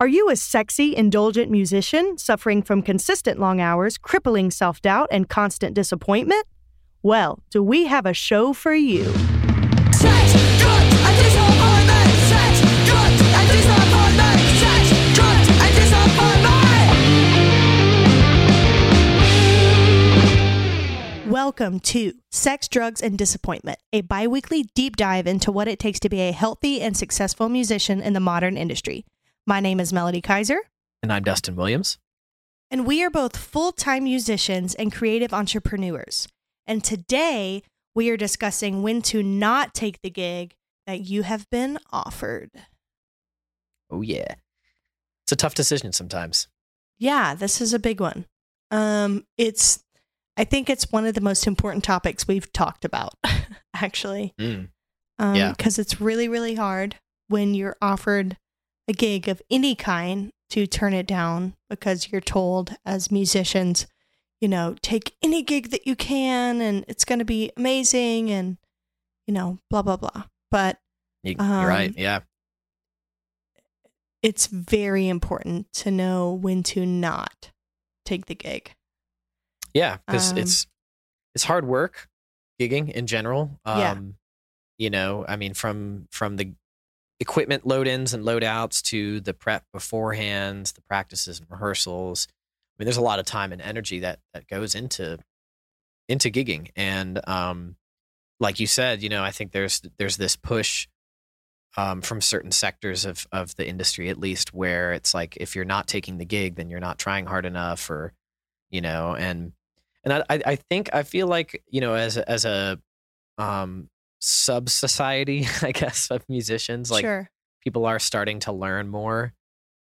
Are you a sexy, indulgent musician suffering from consistent long hours, crippling self doubt, and constant disappointment? Well, do we have a show for you? Sex, drugs, and disappointment. Sex, drugs, and disappointment. Sex, drugs, and disappointment. Welcome to Sex, Drugs, and Disappointment, a bi weekly deep dive into what it takes to be a healthy and successful musician in the modern industry. My name is Melody Kaiser, And I'm Dustin Williams. and we are both full time musicians and creative entrepreneurs. And today we are discussing when to not take the gig that you have been offered. Oh, yeah. It's a tough decision sometimes. Yeah, this is a big one. Um, it's, I think it's one of the most important topics we've talked about, actually. Mm. Um, Yeah. Because it's really, really hard when you're offered a gig of any kind to turn it down because you're told as musicians, you know, take any gig that you can and it's going to be amazing and, you know, blah, blah, blah. But You, you're right. Um, Yeah. it's very important to know when to not take the gig. Yeah. Because um, it's, it's hard work gigging in general. Um, Yeah. You know, I mean, from, from the equipment load ins and load outs to the prep beforehand, the practices and rehearsals. I mean, there's a lot of time and energy that, that goes into, into gigging. And, um, like you said, you know, I think there's, there's this push um, from certain sectors of of the industry, at least, where it's like if you're not taking the gig, then you're not trying hard enough, or you know, and and I I- think I feel like you know as as a um, sub society, I guess, of musicians, like sure. people are starting to learn more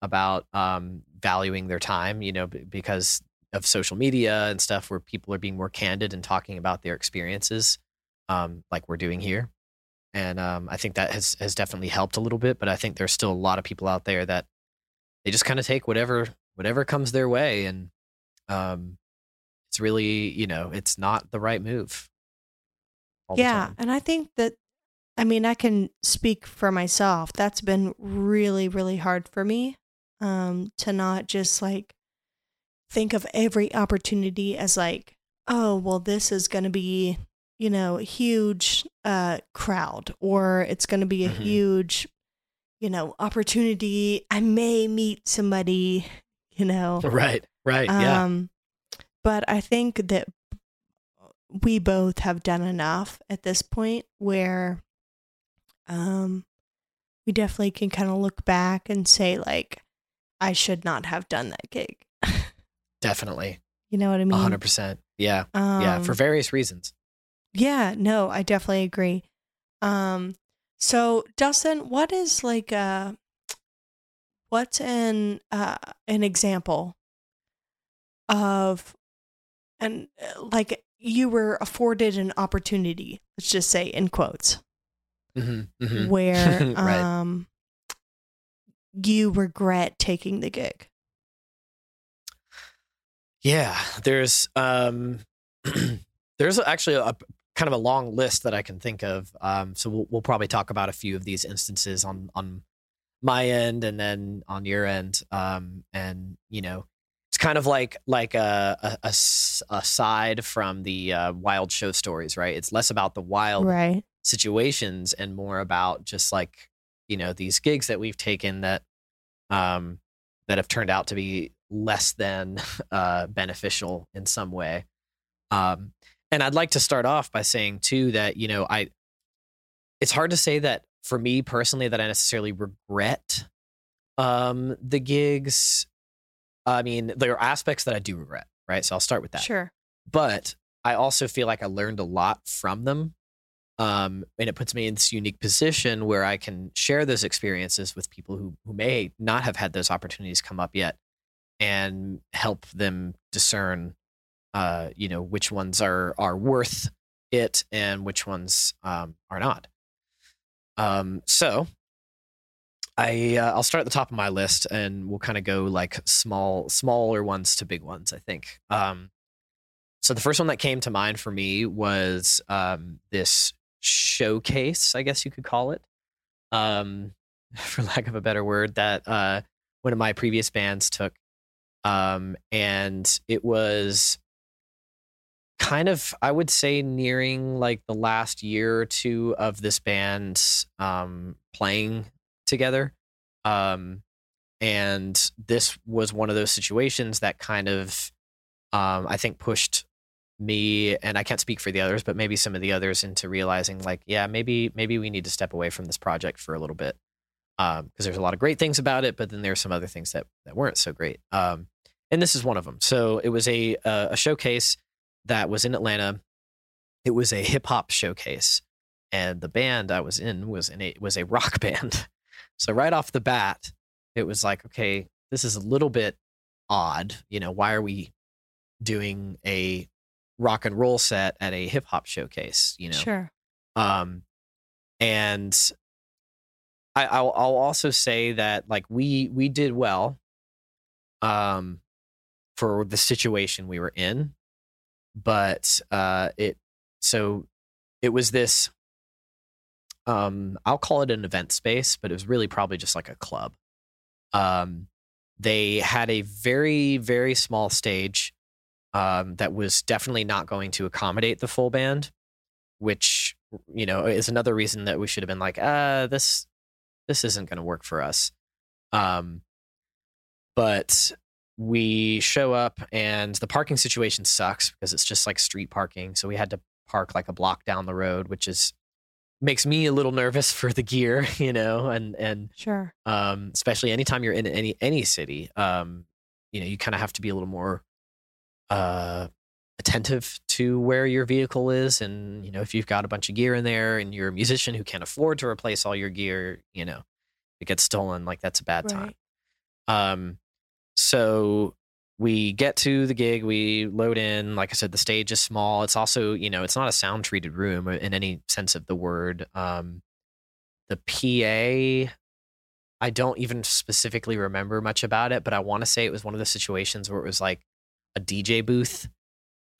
about um, valuing their time, you know, b- because of social media and stuff, where people are being more candid and talking about their experiences, um, like we're doing here. And um, I think that has has definitely helped a little bit. But I think there's still a lot of people out there that they just kind of take whatever whatever comes their way, and um, it's really you know it's not the right move. Yeah. And I think that, I mean, I can speak for myself. That's been really, really hard for me um, to not just like think of every opportunity as like, oh, well, this is going to be, you know, a huge uh, crowd or it's going to be a Mhm. huge, you know, opportunity. I may meet somebody, you know. Right. Right. yeah. Um, but I think that we both have done enough at this point where um, we definitely can kind of look back and say, like, I should not have done that gig. Definitely. you know what I mean? hundred percent. Yeah. yeah. For Um, various reasons. Yeah, no, I definitely agree. Um, so Dustin, what is like uh what's an uh an example of and like you were afforded an opportunity, let's just say in quotes, Mm-hmm, where right. um you regret taking the gig. Yeah, there's um, there's actually a kind of a long list that I can think of. Um, so we'll, we'll probably talk about a few of these instances on on my end and then on your end. Um, and you know, it's kind of like like a a- a s- aside from the uh, wild show stories, right? It's less about the wild Right. situations and more about just like you know these gigs that we've taken that um that have turned out to be less than uh beneficial in some way um and i'd like to start off by saying too that you know i it's hard to say that for me personally that i necessarily regret um the gigs i mean there are aspects that i do regret right so i'll start with that Sure. but I also feel like I learned a lot from them. Um, and it puts me in this unique position where I can share those experiences with people who, who may not have had those opportunities come up yet and help them discern, uh, you know, which ones are, are worth it and which ones um, are not. Um, so I, uh, I'll start at the top of my list and we'll kind of go like small, smaller ones to big ones, I think. Um, so the first one that came to mind for me was um, this showcase, I guess you could call it, um, for lack of a better word, that uh, one of my previous bands took. Um, and it was kind of, I would say, nearing like the last year or two of this band um, playing together. Um, and this was one of those situations that kind of, um, I think, pushed me and I can't speak for the others, but maybe some of the others into realizing like, yeah, maybe maybe we need to step away from this project for a little bit because there's a lot of great things about it, but then there's some other things that that weren't so great. Um, and this is one of them. So it was a a, a showcase that was in Atlanta. It was a hip hop showcase, and the band I was in was in a was a rock band. So right off the bat, it was like, okay, this is a little bit odd. You know, why are we doing a rock and roll set at a hip hop showcase? You know, Sure. um, and I, I'll, I'll also say that like we we did well, um, for the situation we were in, but uh, it so it was this. Um, I'll call it an event space, but it was really probably just like a club. Um, they had a very very small stage um, that was definitely not going to accommodate the full band, which you know is another reason that we should have been like, uh, this this isn't going to work for us. Um, but we show up and the parking situation sucks because it's just like street parking, so we had to park like a block down the road, which is makes me a little nervous for the gear, you know, and and Sure. um, especially anytime you're in any any city. Um, you know, you kind of have to be a little more uh, attentive to where your vehicle is, and you know, if you've got a bunch of gear in there, and you're a musician who can't afford to replace all your gear, you know, it gets stolen. Like that's a bad time. Um, so we get to the gig, we load in. Like I said, the stage is small. It's also, you know, it's not a sound treated room in any sense of the word. Um, the PA, I don't even specifically remember much about it, but I want to say it was one of the situations where it was like a DJ booth.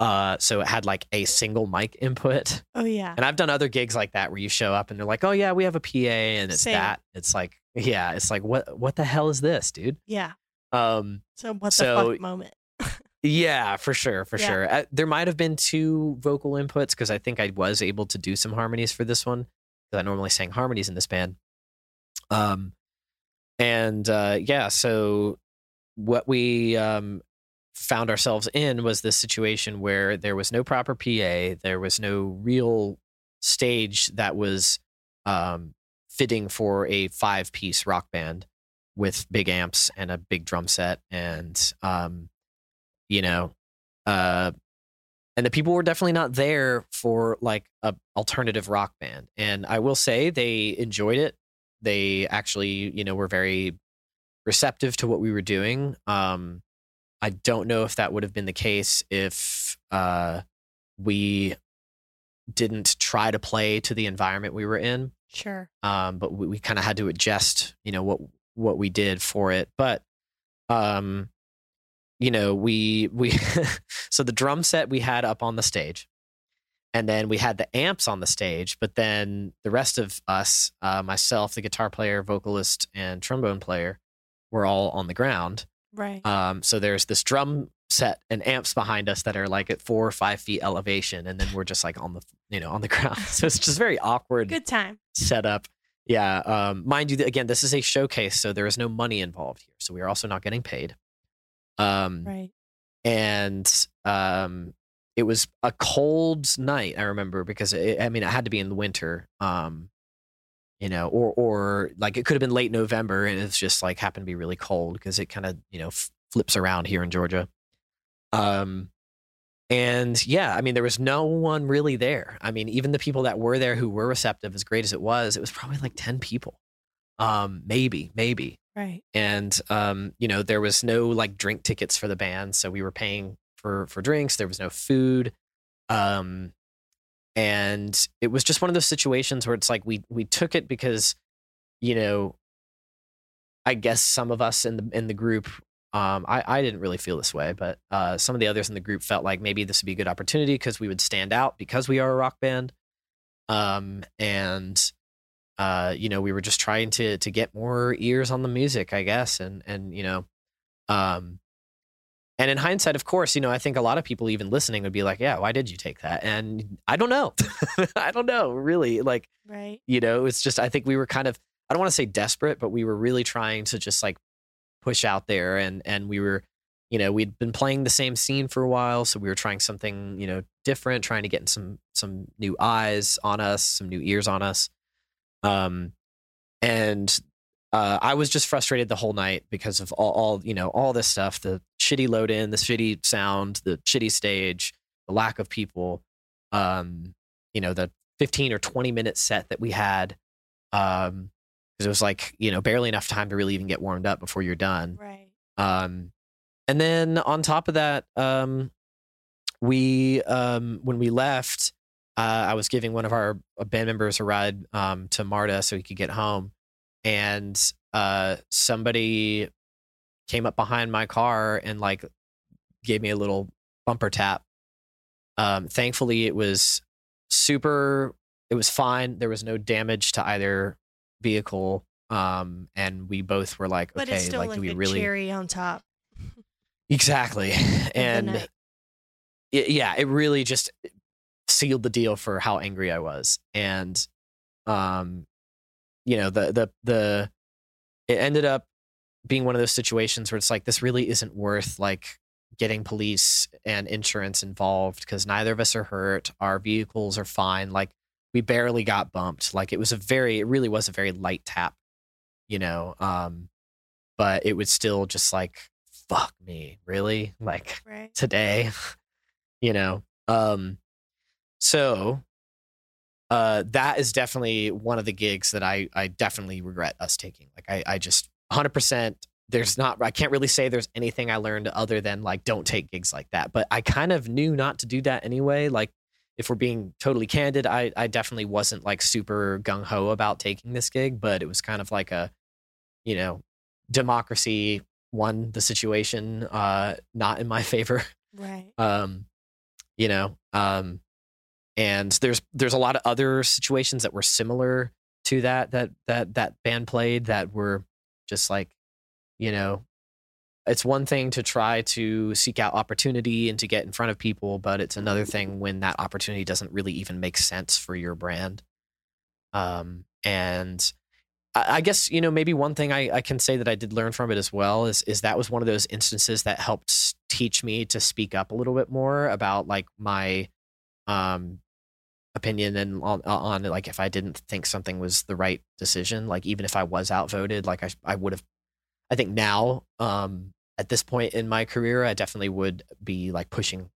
Uh, so it had like a single mic input. Oh yeah. And I've done other gigs like that where you show up and they're like, "Oh yeah, we have a PA," and it's Same. that. It's like, yeah, it's like, what what the hell is this, dude? Yeah. Um, So what So- the fuck moment? yeah, for sure, for Yeah. sure. Uh, there might have been two vocal inputs because I think I was able to do some harmonies for this one because I normally sang harmonies in this band. Um, and uh, yeah, so what we um found ourselves in was this situation where there was no proper PA, there was no real stage that was um fitting for a five piece rock band with big amps and a big drum set and um you know uh and the people were definitely not there for like a alternative rock band. And i will say they enjoyed it. They actually you know were very receptive to what we were doing. Um i don't know if that would have been the case if uh we didn't try to play to the environment we were in. Sure. um, but we, we kind of had to adjust, you know, what what we did for it. But, um, you know, we we so the drum set we had up on the stage, and then we had the amps on the stage. But then the rest of us, uh, myself, the guitar player, vocalist, and trombone player, were all on the ground. Right. Um, so there's this drum set and amps behind us that are like at four or five feet elevation, and then we're just like on the you know on the ground. So it's just very awkward Good time. setup. Yeah. Um, mind you, again, this is a showcase, so there is no money involved here. So we are also not getting paid. Um, Right. and um, it was a cold night. I remember because it, I mean, it had to be in the winter. Um, you know, or or like it could have been late November, and it's just like happened to be really cold because it kind of you know f- flips around here in Georgia. Um, and yeah, I mean, there was no one really there. I mean, even the people that were there who were receptive, as great as it was, it was probably like 10 people. Um, maybe, maybe. Right. And um, you know, there was no like drink tickets for the band, so we were paying for for drinks. There was no food. Um, and it was just one of those situations where it's like we we took it because, you know, I guess some of us in the in the group um, I, I didn't really feel this way, but uh, some of the others in the group felt like maybe this would be a good opportunity because we would stand out because we are a rock band. Um, and uh, you know, we were just trying to to get more ears on the music, I guess, and and you know, um, and in hindsight, of course, you know, I think a lot of people even listening would be like, "Yeah, why did you take that?" And I don't know, I don't know, really. Like, Right. you know, it's just I think we were kind of I don't want to say desperate, but we were really trying to just like push out there, and and we were, you know, we'd been playing the same scene for a while, so we were trying something, you know, different, trying to get some some new eyes on us, some new ears on us. Um, and uh, I was just frustrated the whole night because of all, all you know all this stuff the shitty load in the shitty sound the shitty stage the lack of people um you know the 15 or 20 minute set that we had um because it was like you know barely enough time to really even get warmed up before you're done Right. um, and then on top of that, um, we um, when we left, uh, I was giving one of our uh, band members a ride um, to Marta so he could get home, and uh, somebody came up behind my car and like gave me a little bumper tap. Um, thankfully, it was super. It was fine. There was no damage to either vehicle. Um, and we both were like, But okay, it's still like, like, do we really cherry on top. Exactly. And y- yeah, it really just sealed the deal for how angry I was. And um you know, the the the it ended up being one of those situations where it's like this really isn't worth like getting police and insurance involved because neither of us are hurt. Our vehicles are fine. Like we barely got bumped. Like it was a very it really was a very light tap, you know. Um but it was still just like fuck me, really? Like Right. today you know um so uh that is definitely one of the gigs that i i definitely regret us taking like i i just 100% there's not i can't really say there's anything i learned other than like don't take gigs like that but i kind of knew not to do that anyway like if we're being totally candid i i definitely wasn't like super gung-ho about taking this gig but it was kind of like a you know democracy won the situation uh not in my favor Right. um you know um and there's there's a lot of other situations that were similar to that that that that band played that were just like you know it's one thing to try to seek out opportunity and to get in front of people but it's another thing when that opportunity doesn't really even make sense for your brand. Um and I I guess you know maybe one thing I, I can say that I did learn from it as well is is that was one of those instances that helped teach me to speak up a little bit more about like my um opinion and on, on like if I didn't think something was the right decision like even if I was outvoted like I I would have I think now um at this point in my career I definitely would be like pushing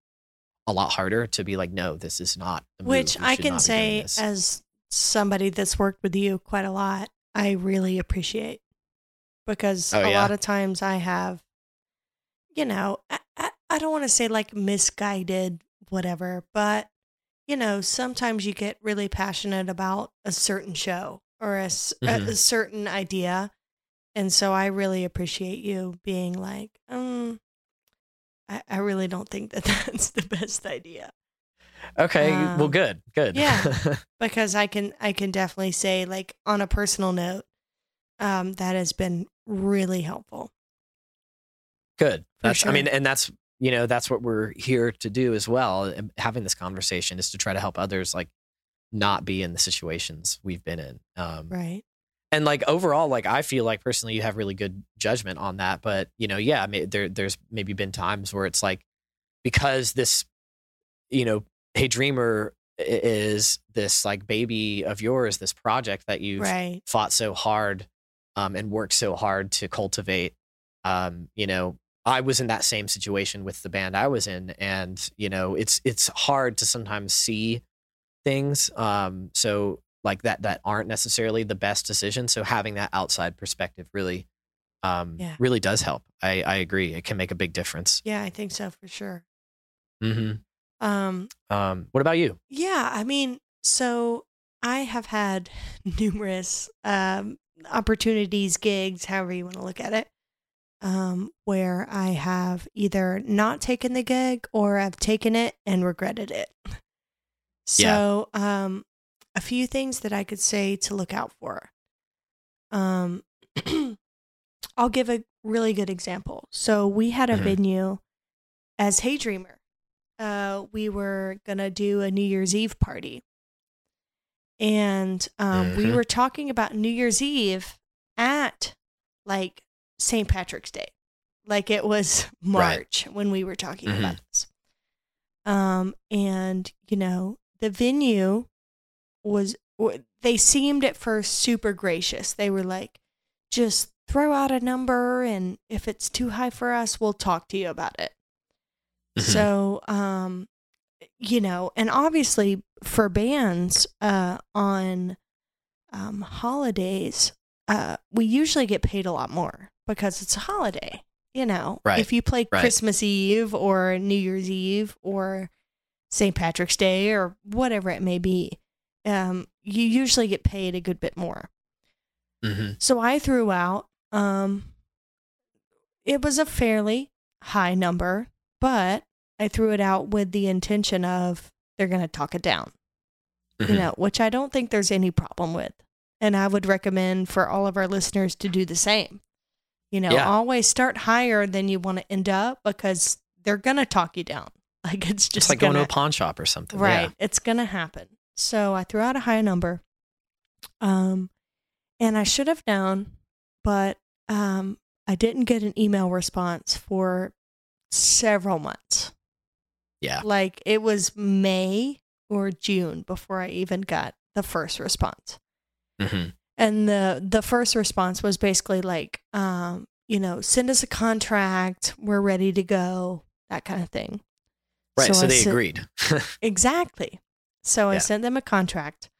a lot harder to be like no this is not. Which I can not be doing say as somebody that's worked with you quite a lot, I really appreciate because Oh, a yeah? lot of times I have, you know, I, I, I don't want to say like misguided, whatever, but you know, sometimes you get really passionate about a certain show or a, s- a- a certain idea. And so I really appreciate you being like, um, I, I really don't think that that's the best idea. Okay, well Um, good. Good. yeah. because I can I can definitely say like on a personal note, um, that has been really helpful. Good. That's I mean, and that's you know that's what we're here to do as well. and Having this conversation is to try to help others like not be in the situations we've been in. Um, Right. And like overall, like I feel like personally, you have really good judgment on that. But you know, yeah, I mean, there there's maybe been times where it's like because this, you know, Hey Dreamer is this like baby of yours, this project that you've Right. fought so hard um, and worked so hard to cultivate. Um, you know, I was in that same situation with the band I was in, and you know, it's it's hard to sometimes see things. Um, so like that that aren't necessarily the best decision. So having that outside perspective really, um, Yeah. really does help. I I agree. It can make a big difference. Yeah, I think so for sure. hmm Um, Um, what about you? yeah, I mean, so I have had numerous um opportunities, gigs, however you want to look at it, um, where I have either not taken the gig or I've taken it and regretted it. So, um, a few things that I could say to look out for. Um, I'll give a really good example. So we had a Mhm. venue as Hey Dreamer. Uh, we were gonna do a New Year's Eve party, and um, we Mhm. were talking about New Year's Eve at like St. Patrick's Day, like it was Right. March when we were talking Mhm. about this. Um, and you know the venue was they seemed at first super gracious. They were like, just throw out a number, and if it's too high for us, we'll talk to you about it. Mhm. So, um, you know, and obviously for bands uh, on um, holidays, uh, we usually get paid a lot more because it's a holiday. You know, Right, if you play right. Christmas Eve or New Year's Eve or St. Patrick's Day or whatever it may be, um, you usually get paid a good bit more. Mhm. So I threw out, um, it was a fairly high number, but I threw it out with the intention of they're going to talk it down, you Mhm. know, which I don't think there's any problem with. And I would recommend for all of our listeners to do the same. You know, Yeah. always start higher than you want to end up because they're going to talk you down. Like it's just It's like gonna, going to a pawn shop or something. Right. Yeah. It's going to happen. So I threw out a high number. Um, and I should have known, but um, I didn't get an email response for several months. Yeah. Like it was May or June before I even got the first response. hmm And the the first response was basically like, um, you know, send us a contract. We're ready to go. That kind of thing. Right. So, I they sent- agreed. Exactly. So I Yeah. sent them a contract.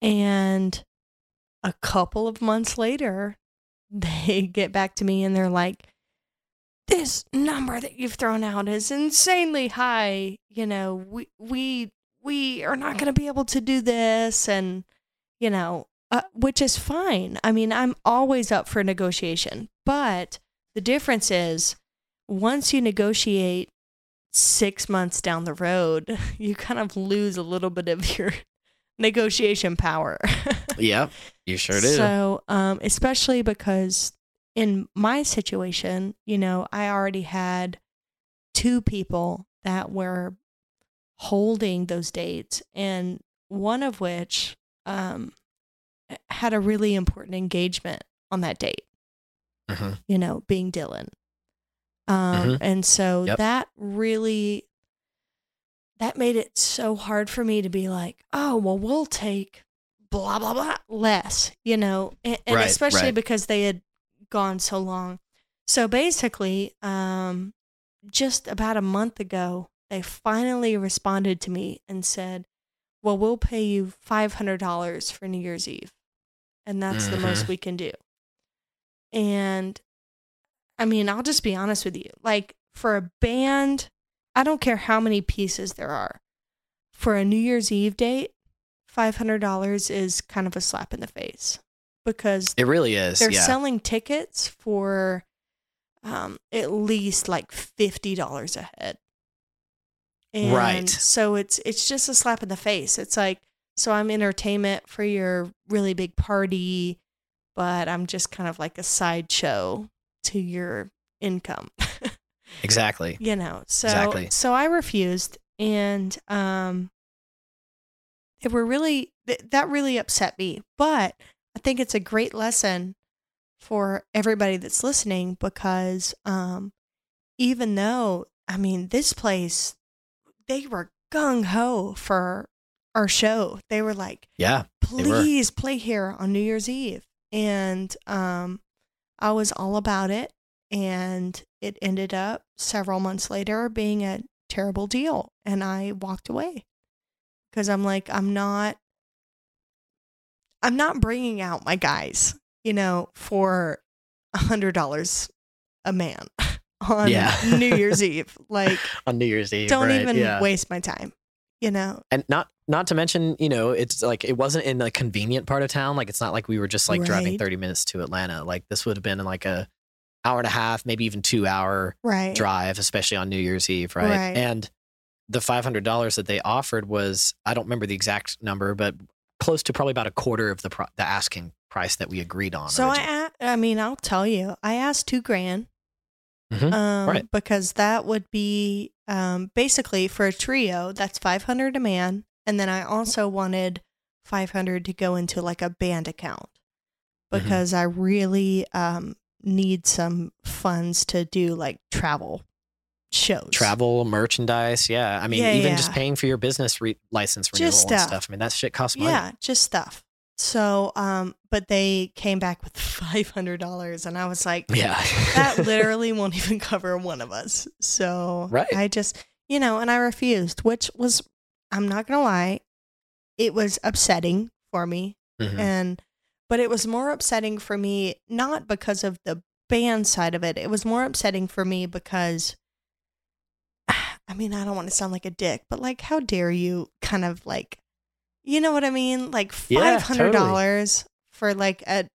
And a couple of months later, they get back to me and they're like, this number that you've thrown out is insanely high. You know, we we we are not going to be able to do this and you know, uh, which is fine. I mean, I'm always up for negotiation, but the difference is once you negotiate six months down the road, you kind of lose a little bit of your negotiation power. yeah. You sure do. So, um, especially because in my situation, you know, I already had two people that were holding those dates, and one of which um, had a really important engagement on that date Mhm. you know, being Dylan. Um, Mhm. and so Yep. that really that made it so hard for me to be like, oh, well, we'll take blah blah blah less, you know, and, and Right, especially right. because they had gone so long. So basically, um, just about a month ago, they finally responded to me and said, "Well, we'll pay you five hundred dollars for New Year's Eve, and that's the most Mhm. we can do." And I mean, I'll just be honest with you. Like for a band, I don't care how many pieces there are. For a New Year's Eve date, $500 is kind of a slap in the face because It really is. they're yeah. selling tickets for um, at least like $50 a head. And Right. So it's it's just a slap in the face. It's like so I'm entertainment for your really big party, but I'm just kind of like a sideshow to your income. exactly. you know. So Exactly. so I refused and um it were really th- that really upset me, but I think it's a great lesson for everybody that's listening because um even though I mean this place they were gung ho for our show. They were like Yeah. were. please play here on New Year's Eve. And um, I was all about it. And it ended up several months later being a terrible deal. And I walked away because I'm like, I'm not, I'm not bringing out my guys, you know, for a hundred dollars a man on Yeah. New Year's Eve. Like, On New Year's Eve. don't right, even yeah. waste my time, you know? and not not to mention you know it's like it wasn't in a convenient part of town like it's not like we were just like driving 30 minutes to atlanta like this would have been like a hour and a half maybe even two hour Right. drive especially on new year's eve right, Right. and the $500 that they offered was i don't remember the exact number but close to probably about a quarter of the pro- the asking price that we agreed on. So I, originally. a- I mean, I'll tell you, I asked two grand, Mhm. um, Right. because that would be um, basically for a trio. That's five hundred a man, and then I also wanted five hundred to go into like a band account Mhm. because I really um, need some funds to do like travel shows. travel merchandise, yeah. I mean, Yeah, even yeah. just paying for your business re- license renewal Just and stuff. stuff. I mean, that shit costs money. Yeah, just stuff. So, um, but they came back with five hundred dollars, and I was like, Yeah. that literally won't even cover one of us. So Right. I just, you know, and I refused, which was, I'm not gonna lie, it was upsetting for me, Mhm. and but it was more upsetting for me not because of the band side of it. It was more upsetting for me because. I mean, I don't want to sound like a dick, but like, how dare you kind of like, you know what I mean? Like five hundred dollars for like a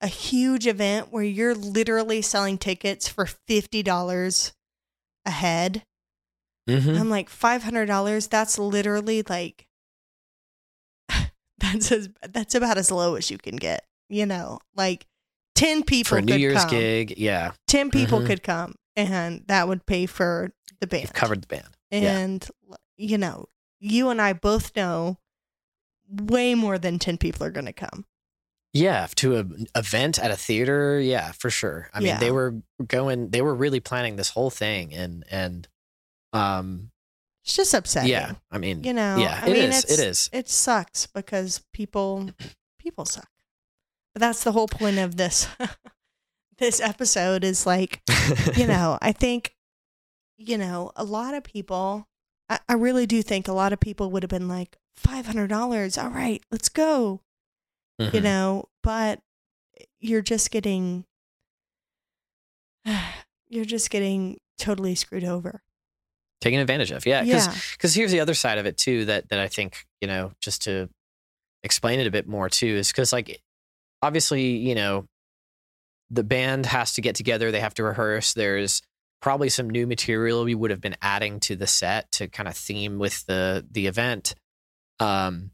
a huge event where you're literally selling tickets for fifty dollars a head. Mhm. I'm like five hundred dollars. That's literally like that's as that's about as low as you can get. You know, like ten people for a New could Year's come. gig, yeah, Ten people Mhm. could come, and that would pay for the band. you've covered the band. yeah. And you know, you and I both know way more than ten people are going to come. Yeah, to an event at a theater, yeah, for sure. I mean, Yeah. they were going, they were really planning this whole thing, and and um, It's just upsetting. yeah, I mean, You know, yeah, I it mean, is, it is. It sucks because people, people suck. But that's the whole point of this, this episode is like, you know, I think, you know, a lot of people, I, I really do think a lot of people would have been like, $500. All right, let's go. You Mhm. know, but you're just getting, you're just getting totally screwed over. Taken advantage of. Yeah, because Yeah. because here's the other side of it too that that I think you know just to explain it a bit more too is because like obviously you know the band has to get together they have to rehearse there's probably some new material we would have been adding to the set to kind of theme with the the event um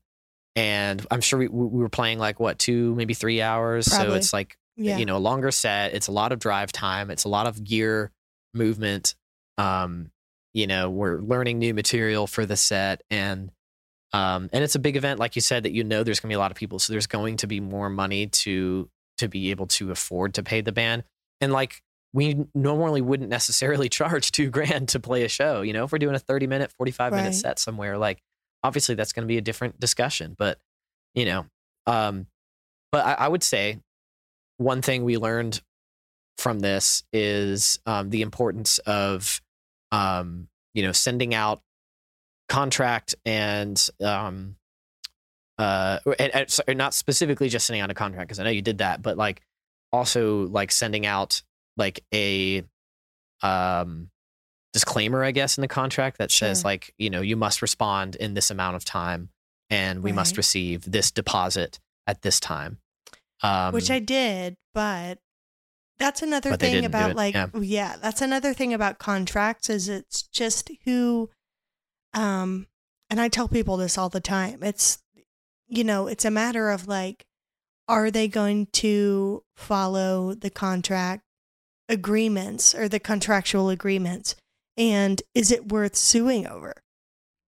and i'm sure we, we were playing like what two maybe three hours so it's like Yeah. you know a longer set it's a lot of drive time it's a lot of gear movement um you know we're learning new material for the set and um and it's a big event like you said that you know there's going to be a lot of people so there's going to be more money to to be able to afford to pay the band and like we normally wouldn't necessarily charge two grand to play a show you know if we're doing a 30 minute 45 Right. minute set somewhere like obviously that's going to be a different discussion but you know um but I, I would say one thing we learned from this is um, the importance of um, you know sending out contract and um, uh, and, and sorry, not specifically just sending out a contract because I know you did that, but like also like sending out like a um disclaimer, I guess, in the contract that says Sure. like you know you must respond in this amount of time and we must receive this deposit at this time. Um, which I did, but that's another But thing about like yeah. yeah. that's another thing about contracts is it's just who um and I tell people this all the time. It's you know, it's a matter of like are they going to follow the contract agreements or the contractual agreements and is it worth suing over?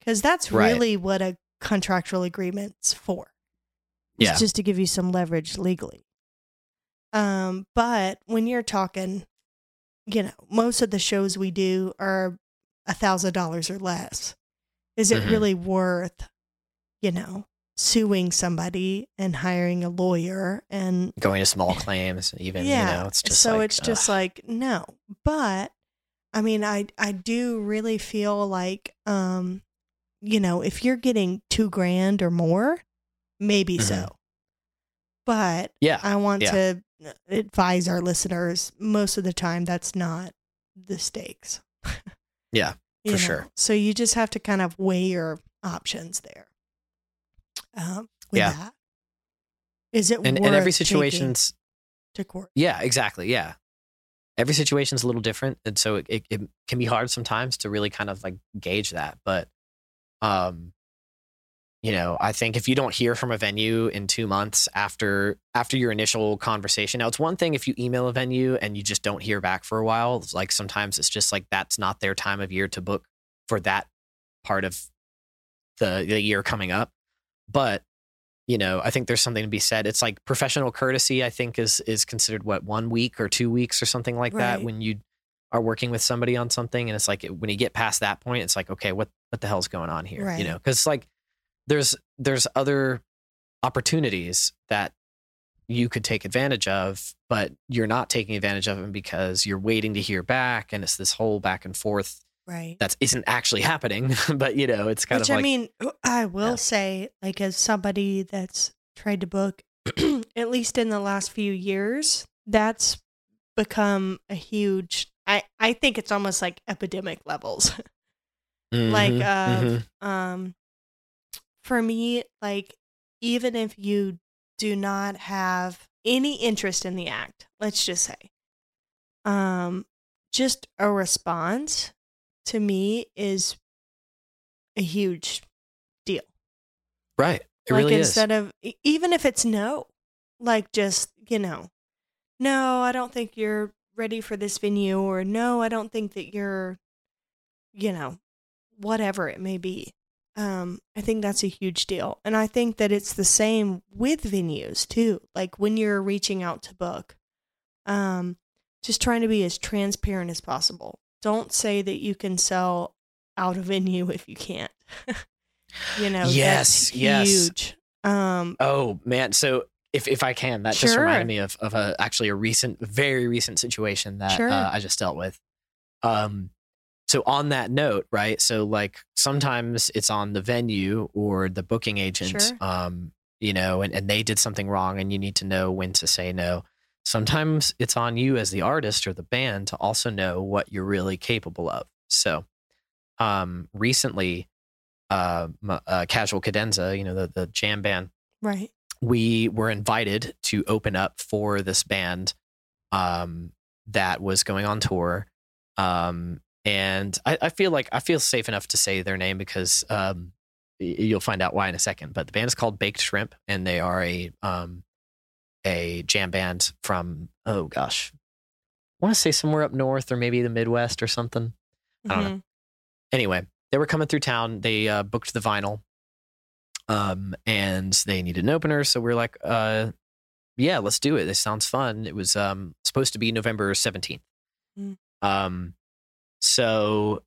Cuz that's Right. really what a contractual agreement's for. It's Yeah. just to give you some leverage legally. Um, but when you're talking, you know, most of the shows we do are a thousand dollars or less. Is it Mhm. really worth, you know, suing somebody and hiring a lawyer and going to small claims, even yeah. you know, it's just so like, it's just like no. But I mean, I I do really feel like um, you know, if you're getting two grand or more, maybe Mhm. so. But yeah, I want Yeah. to advise our listeners most of the time that's not the stakes. Yeah, for know? sure. So you just have to kind of weigh your options there. Um, with Yeah. that. Is it and worth and every situation's to court? yeah, exactly, yeah. Every situation's a little different, and so it, it, it can be hard sometimes to really kind of like gauge that. But, um, you know, I think if you don't hear from a venue in two months after after your initial conversation, now it's one thing if you email a venue and you just don't hear back for a while. Like sometimes it's just like that's not their time of year to book for that part of the the year coming up. But you know, I think there's something to be said. It's like professional courtesy. I think is is considered what one week or two weeks or something like that when you are working with somebody on something, and it's like when you get past that point, it's like okay, what what the hell's going on here? Right. You know, because like there's there's other opportunities that you could take advantage of, but you're not taking advantage of them because you're waiting to hear back, and it's this whole back and forth Right. that isn't actually happening. but you know, it's kind Which of I like I mean, I will Yeah. say, like as somebody that's tried to book, at least in the last few years, that's become a huge. I I think it's almost like epidemic levels. like Mhm, uh, mhm. um, for me, like even if you do not have any interest in the act, let's just say, um, just a response to me is a huge deal. right. It like really is. instead of e- even if it's no, like just you know, no, I don't think you're ready for this venue, or no, I don't think that you're, you know, whatever it may be. Um, I think that's a huge deal, and I think that it's the same with venues too. Like when you're reaching out to book, um, just trying to be as transparent as possible. Don't say that you can sell out a venue if you can't. you know, Yes, yes. huge. Um, Oh man, so if if I can, that just reminded me of of a actually a recent, very recent situation that Sure. uh, I just dealt with. Um, so on that note, right? So like sometimes it's on the venue or the booking agent, Sure. um, you know, and, and they did something wrong, and you need to know when to say no. Sometimes it's on you as the artist or the band to also know what you're really capable of. So, um, recently, uh, uh Casual Cadenza, you know, the the jam band right. we were invited to open up for this band um, that was going on tour. Um, and I, I feel like I feel safe enough to say their name because um, you'll find out why in a second. But the band is called Baked Shrimp, and they are a um, a jam band from oh gosh, I want to say somewhere up north or maybe the Midwest or something I don't know. Mhm. anyway, they were coming through town. They uh, booked the vinyl, um, and they needed an opener. So we are like, uh, "Yeah, let's do it. This sounds fun." It was um, supposed to be November seventeenth. Mm. Um, so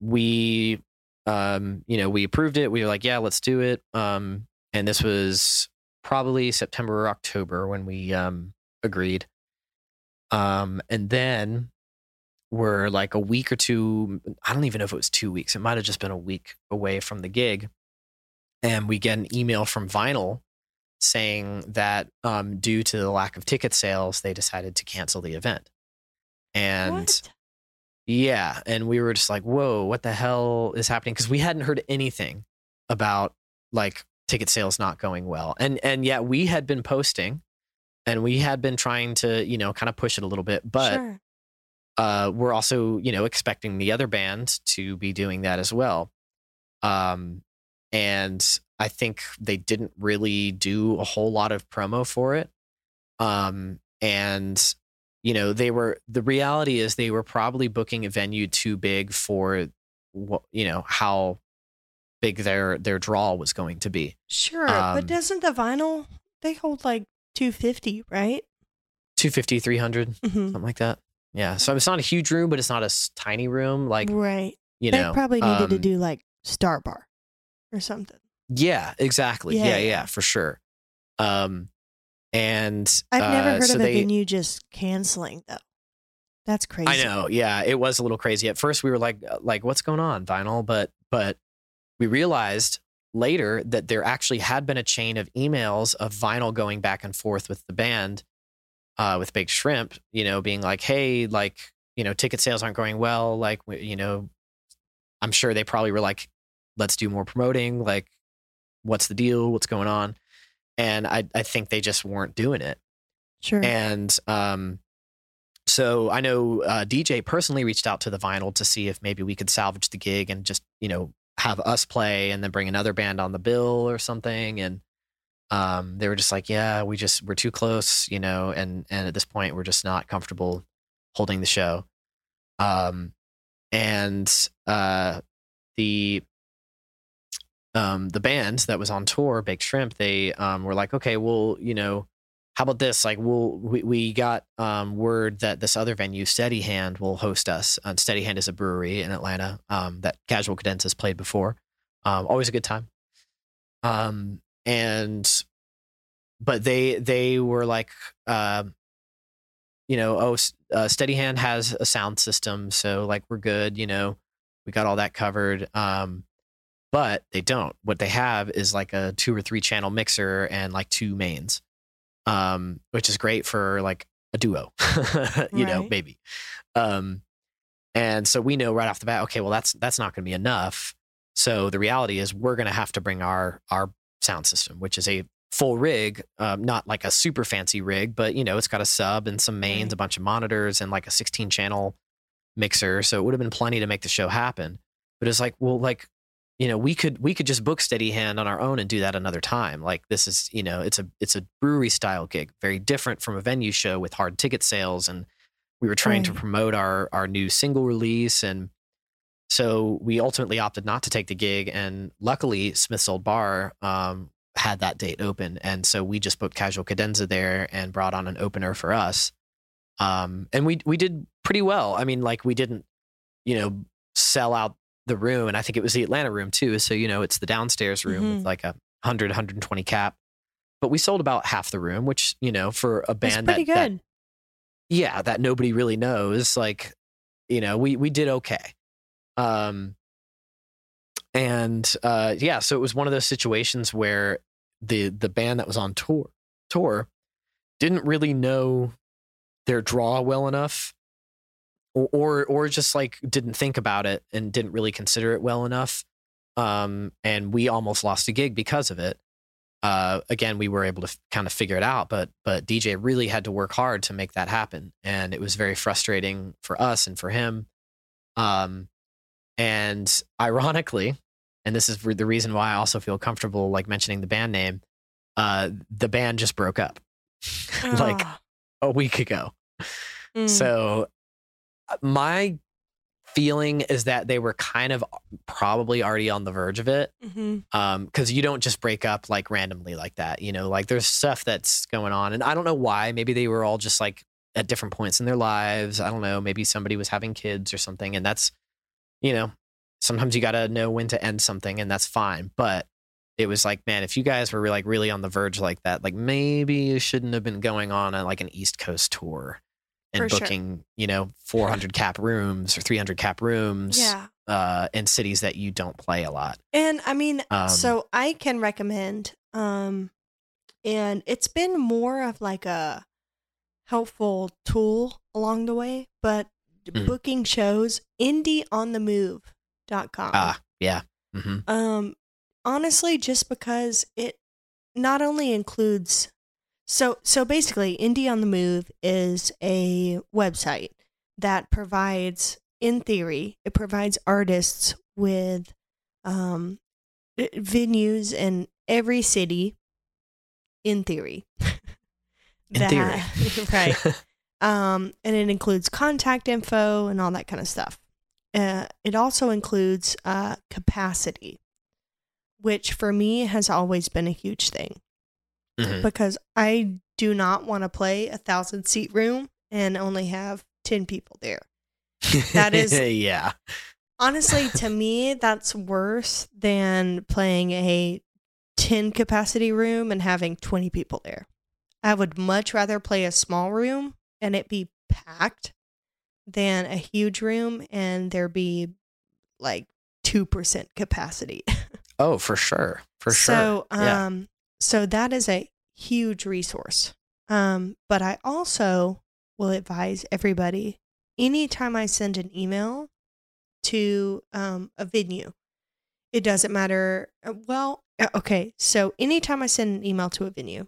we, um, you know, we approved it. We were like, "Yeah, let's do it." Um, and this was probably September or October when we um, agreed. Um, and then we're like a week or two i don't even know if it was two weeks it might have just been a week away from the gig and we get an email from vinyl saying that um, due to the lack of ticket sales they decided to cancel the event and What? Yeah and we were just like whoa what the hell is happening because we hadn't heard anything about like ticket sales not going well and and yet we had been posting and we had been trying to you know kind of push it a little bit but sure. uh, we're also, you know, expecting the other band to be doing that as well. Um, and I think they didn't really do a whole lot of promo for it. Um, and you know, they were the reality is they were probably booking a venue too big for what you know how big their their draw was going to be. Sure, um, but doesn't the vinyl they hold like 250, right? 250, 300, Mm-hmm. something like that. Yeah. So it's not a huge room, but it's not a tiny room. Like, right. you they know, probably needed to um, do like Star Bar or something. Yeah, exactly. Yeah, yeah, yeah. for sure. Um, and I've never uh, heard so of a they, venue just canceling though. That's crazy. I know. Yeah, it was a little crazy. At first, we were like, uh, like, what's going on, vinyl? But but we realized later that there actually had been a chain of emails of vinyl going back and forth with the band, uh, with Big Shrimp. You know, being like, hey, like, you know, ticket sales aren't going well. Like, you know, I'm sure they probably were like, let's do more promoting. Like, what's the deal? What's going on? And I I think they just weren't doing it. Sure. And um, so I know uh, DJ personally reached out to the vinyl to see if maybe we could salvage the gig and just you know have us play and then bring another band on the bill or something and um, they were just like yeah we just we're too close you know and and at this point we're just not comfortable holding the show um, and uh, the um, the band that was on tour baked shrimp they um, were like okay well you know how about this? Like, we'll we, we got um, word that this other venue, Steady Hand, will host us. Uh, Steady Hand is a brewery in Atlanta um, that Casual Cadence has played before. Um, always a good time. Um, and but they they were like, uh, you know, oh, uh, Steady Hand has a sound system, so like we're good. You know, we got all that covered. Um, but they don't. What they have is like a two or three channel mixer and like two mains um, which is great for like a duo, you know, maybe. Um, and so we know right off the bat, okay, well that's that's not going to be enough. So the reality is we're going to have to bring our our sound system, which is a full rig, um, not like a super fancy rig, but you know, it's got a sub and some mains, Right. a bunch of monitors, and like a 16 channel mixer. So it would have been plenty to make the show happen. But it's like, well, like you know we could we could just book steady hand on our own and do that another time. Like this is you know it's a it's a brewery style gig very different from a venue show with hard ticket sales. And we were trying to promote our our new single release. And so we ultimately opted not to take the gig. And luckily Smith's Olde Bar um, had that date open. And so we just booked Casual Cadence there and brought on an opener for us. Um, and we we did pretty well. I mean like we didn't you know sell out the room and i think it was the atlanta room too so you know it's the downstairs room Mhm. with like a 100 120 cap but we sold about half the room which you know for a band That's pretty that, that good. yeah that nobody really knows like you know we we did okay um and uh yeah so it was one of those situations where the the band that was on tour tour didn't really know their draw well enough or or, or just like didn't think about it and didn't really consider it well enough um and we almost lost a gig because of it. Uh again we were able to f- kind of figure it out but but DJ really had to work hard to make that happen and it was very frustrating for us and for him. Um and ironically and this is the reason why I also feel comfortable like mentioning the band name uh the band just broke up. Like Ah, a week ago. Mm, so my feeling is that they were kind of probably already on the verge of it mhm. um because you don't just break up like randomly like that you know like there's stuff that's going on and i don't know why maybe they were all just like at different points in their lives i don't know maybe somebody was having kids or something and that's you know sometimes you got to know when to end something and that's fine but it was like man if you guys were like really on the verge like that like maybe you shouldn't have been going on a, like an east coast tour and For sure. booking you know 400 cap rooms or 300 cap rooms Yeah. uh in cities that you don't play a lot And I mean, Um, so I can recommend, um, and it's been more of like a helpful tool along the way, but Mm. booking shows, indieonthemove.com. ah yeah hmm Um, honestly, just because it not only includes so so basically, Indie on the Move is a website that provides, in theory, it provides artists with um venues in every city. In theory, In theory. right? Um, and it includes contact info and all that kind of stuff. Uh, it also includes uh, capacity, which for me has always been a huge thing Mhm. because I do not want to play a thousand seat room and only have 10 people there. That is- yeah. Honestly, to me, that's worse than playing a 10 capacity room and having 20 people there. I would much rather play a small room and it be packed than a huge room and there be like 2% capacity. Oh, for sure. For sure. So, Yeah. So that is a huge resource. Um, but I also will advise everybody anytime I send an email to um, a venue, it doesn't matter. uh, Well, uh, okay. So anytime I send an email to a venue,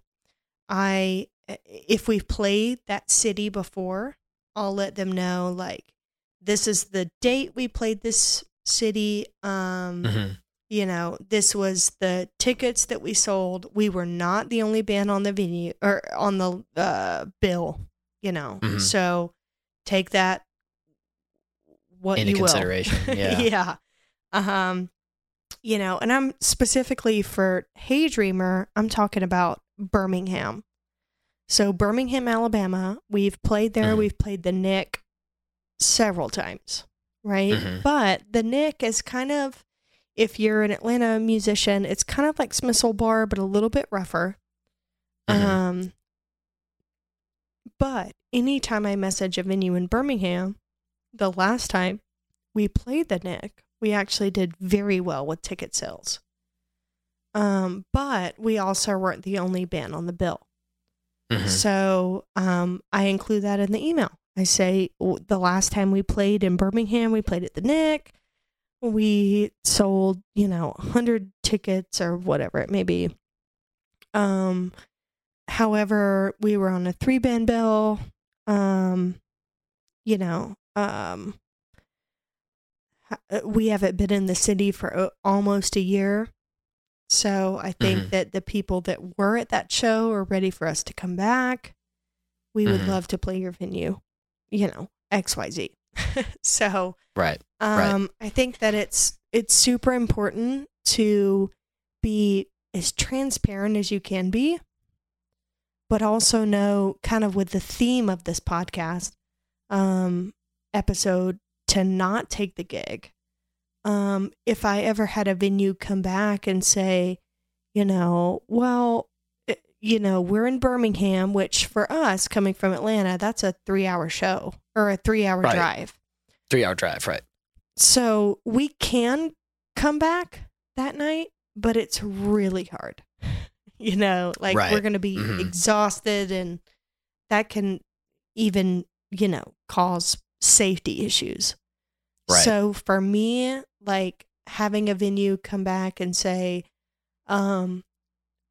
I, uh, if we've played that city before, I'll let them know like this is the date we played this city. Um, Mhm. You know, this was the tickets that we sold. We were not the only band on the venue or on the uh, bill, you know. Mhm. So take that what Into you will. yeah. yeah. Um, you know, and I'm specifically for Hey Dreamer, I'm talking about Birmingham. So Birmingham, Alabama, we've played there, Mhm. we've played the Nick several times, right? Mhm. But the Nick is kind of if you're an Atlanta musician, it's kind of like Smith's Olde Bar, but a little bit rougher. Mhm. Um, but anytime I message a venue in Birmingham, the last time we played the Nick, we actually did very well with ticket sales. Um, but we also weren't the only band on the bill. Mhm. So um, I include that in the email. I say the last time we played in Birmingham, we played at the Nick. We sold, you know, 100 tickets or whatever it may be. Um, however, we were on a three band bill. Um, you know, um, uh, we haven't been in the city for uh, almost a year. So I think Mhm. that the people that were at that show are ready for us to come back. We would Mhm. love to play your venue, you know, XYZ. so Right. Right. um, I think that it's it's super important to be as transparent as you can be, but also know kind of with the theme of this podcast um, episode to not take the gig. Um, if I ever had a venue come back and say, you know, well, you know, we're in Birmingham, which for us coming from Atlanta, that's a three hour show or a three hour Right. drive. Three hour drive. Right. So we can come back that night, but it's really hard. You know, like Right. we're going to be Mhm. exhausted and that can even, you know, cause safety issues. Right. So for me, like having a venue come back and say, um,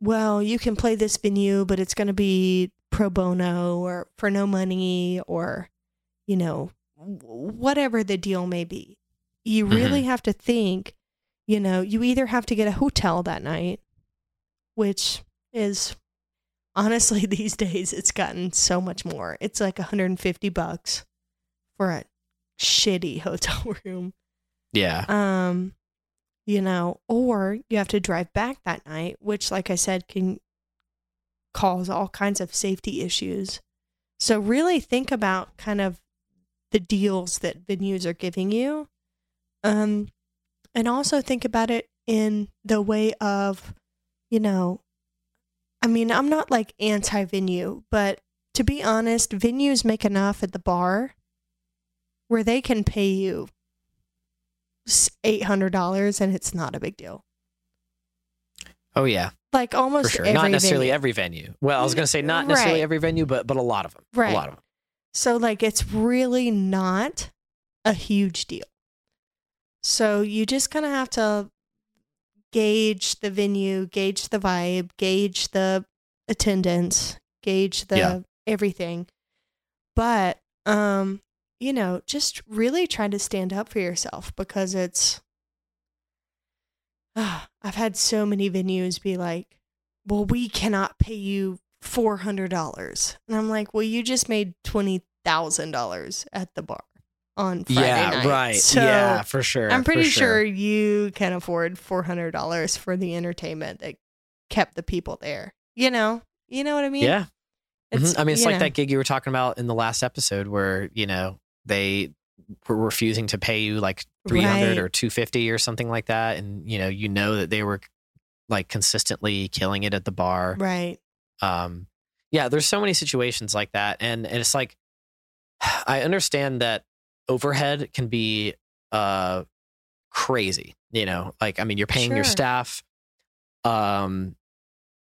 well, you can play this venue, but it's going to be pro bono or for no money or, you know, whatever the deal may be. You really have to think, you know, you either have to get a hotel that night, which is honestly these days it's gotten so much more. It's like 150 bucks for a shitty hotel room Yeah. um you know or you have to drive back that night which like i said can cause all kinds of safety issues. So really think about kind of the deals that venues are giving you um and also think about it in the way of you know i mean i'm not like anti venue but to be honest venues make enough at the bar where they can pay you eight hundred dollars and it's not a big deal. Oh yeah. Like almost sure. Not necessarily venue. every venue. Well, I was gonna say not necessarily Right. every venue, but but a lot of them. Right. A lot of them. So like it's really not a huge deal. So you just kind of have to gauge the venue, gauge the vibe, gauge the attendance, gauge the Yeah. everything. But um you know, just really try to stand up for yourself because it's Ah, I've had so many venues be like, "Well, we cannot pay you four hundred dollars," and I'm like, "Well, you just made twenty thousand dollars at the bar on Friday yeah. night, Right. So yeah. For sure. I'm pretty sure. you can afford four hundred dollars for the entertainment that kept the people there. You know, you know what I mean? Yeah. Mhm. I mean, it's like know. that gig you were talking about in the last episode where, you know, they were refusing to pay you like 300 Right. or 250 or something like that. And, you know, you know that they were like consistently killing it at the bar. right. Um, yeah, there's so many situations like that. And, and it's like, I understand that overhead can be uh, crazy, you know, like, I mean, you're paying your staff, um,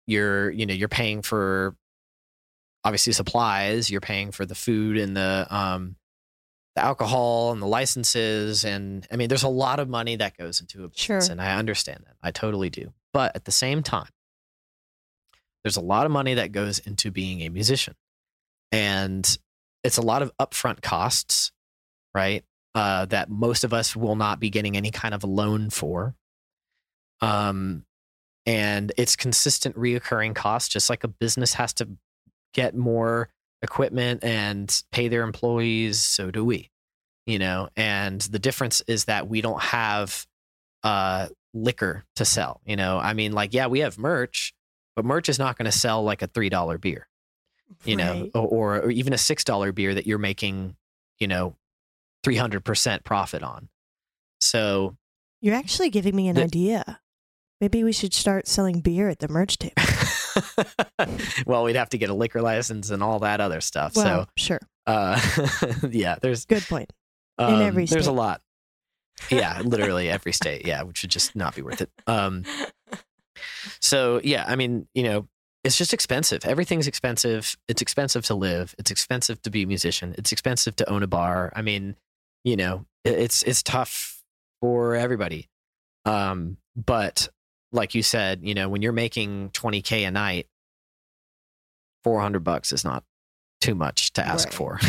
you're, you know, you're paying for obviously supplies you're paying for the food and the um the alcohol and the licenses and i mean there's a lot of money that goes into a business Sure. and i understand that. I totally do. But at the same time there's a lot of money that goes into being a musician. And it's a lot of upfront costs right uh, that most of us will not be getting any kind of a loan for. Um, and it's consistent reoccurring costs, just like a business has to get more equipment and pay their employees. So do we, you know. And the difference is that we don't have uh, liquor to sell. You know, I mean, like, yeah, we have merch, but merch is not going to sell like a three dollar beer you know, Right. or, or even a six dollar beer that you're making, you know, three hundred percent profit on. So You're actually giving me an The- idea. Maybe we should start selling beer at the merch table. well, we'd have to get a liquor license and all that other stuff. Well, sure. uh yeah, there's Good point. um, every state. there's a lot. Yeah, literally every state. Yeah, which would just not be worth it. Um so yeah, I mean, you know, it's just expensive. Everything's expensive. It's expensive to live. It's expensive to be a musician. It's expensive to own a bar. I mean, you know, it's it's tough for everybody. Um, but like you said, you know, when you're making 20k a night, 400 bucks is not too much to ask Right. for.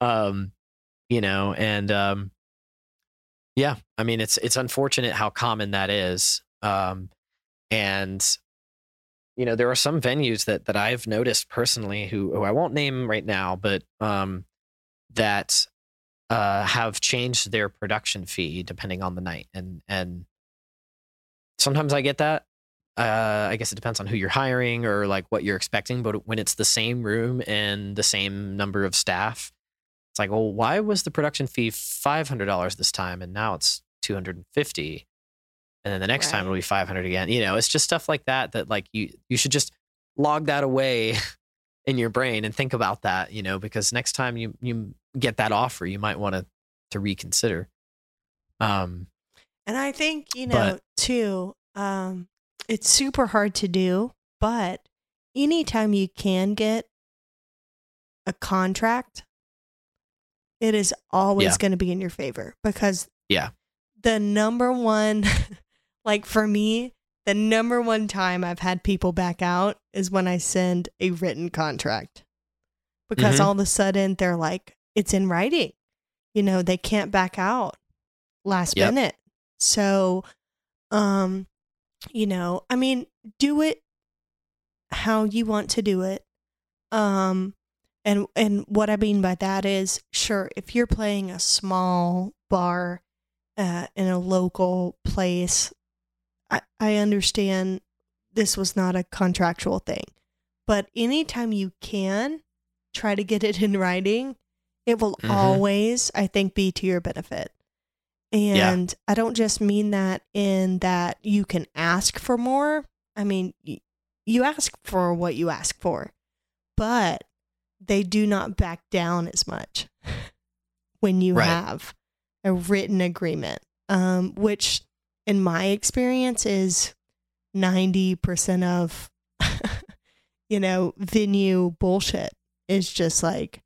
um, you know, and um, yeah, I mean, it's it's unfortunate how common that is. Um, and you know, there are some venues that that I've noticed personally who, who I won't name right now, but um, that uh, have changed their production fee depending on the night, and and sometimes I get that. Uh, I guess it depends on who you're hiring or like what you're expecting. But when it's the same room and the same number of staff, it's like, well, why was the production fee five hundred dollars this time and now it's two hundred and fifty? And then the next time it'll be five hundred again. You know, it's just stuff like that that like you you should just log that away in your brain and think about that. You know, because next time you you get that offer, you might want to to reconsider. Um, And I think, you know, But- too, um, it's super hard to do, but anytime you can get a contract, it is always Yeah. going to be in your favor because Yeah. the number one, like for me, the number one time I've had people back out is when I send a written contract because Mhm. all of a sudden they're like, it's in writing. You know, they can't back out last Yep. minute. So, um, you know, I mean, do it how you want to do it. Um, and and what I mean by that is, sure, if you're playing a small bar uh, in a local place, I, I understand this was not a contractual thing. But anytime you can try to get it in writing, it will Mhm. always, I think, be to your benefit. And I don't just mean that in that you can ask for more. I mean, you ask for what you ask for, but they do not back down as much when you Right. have a written agreement, um, which in my experience is 90% of, you know, venue bullshit is just like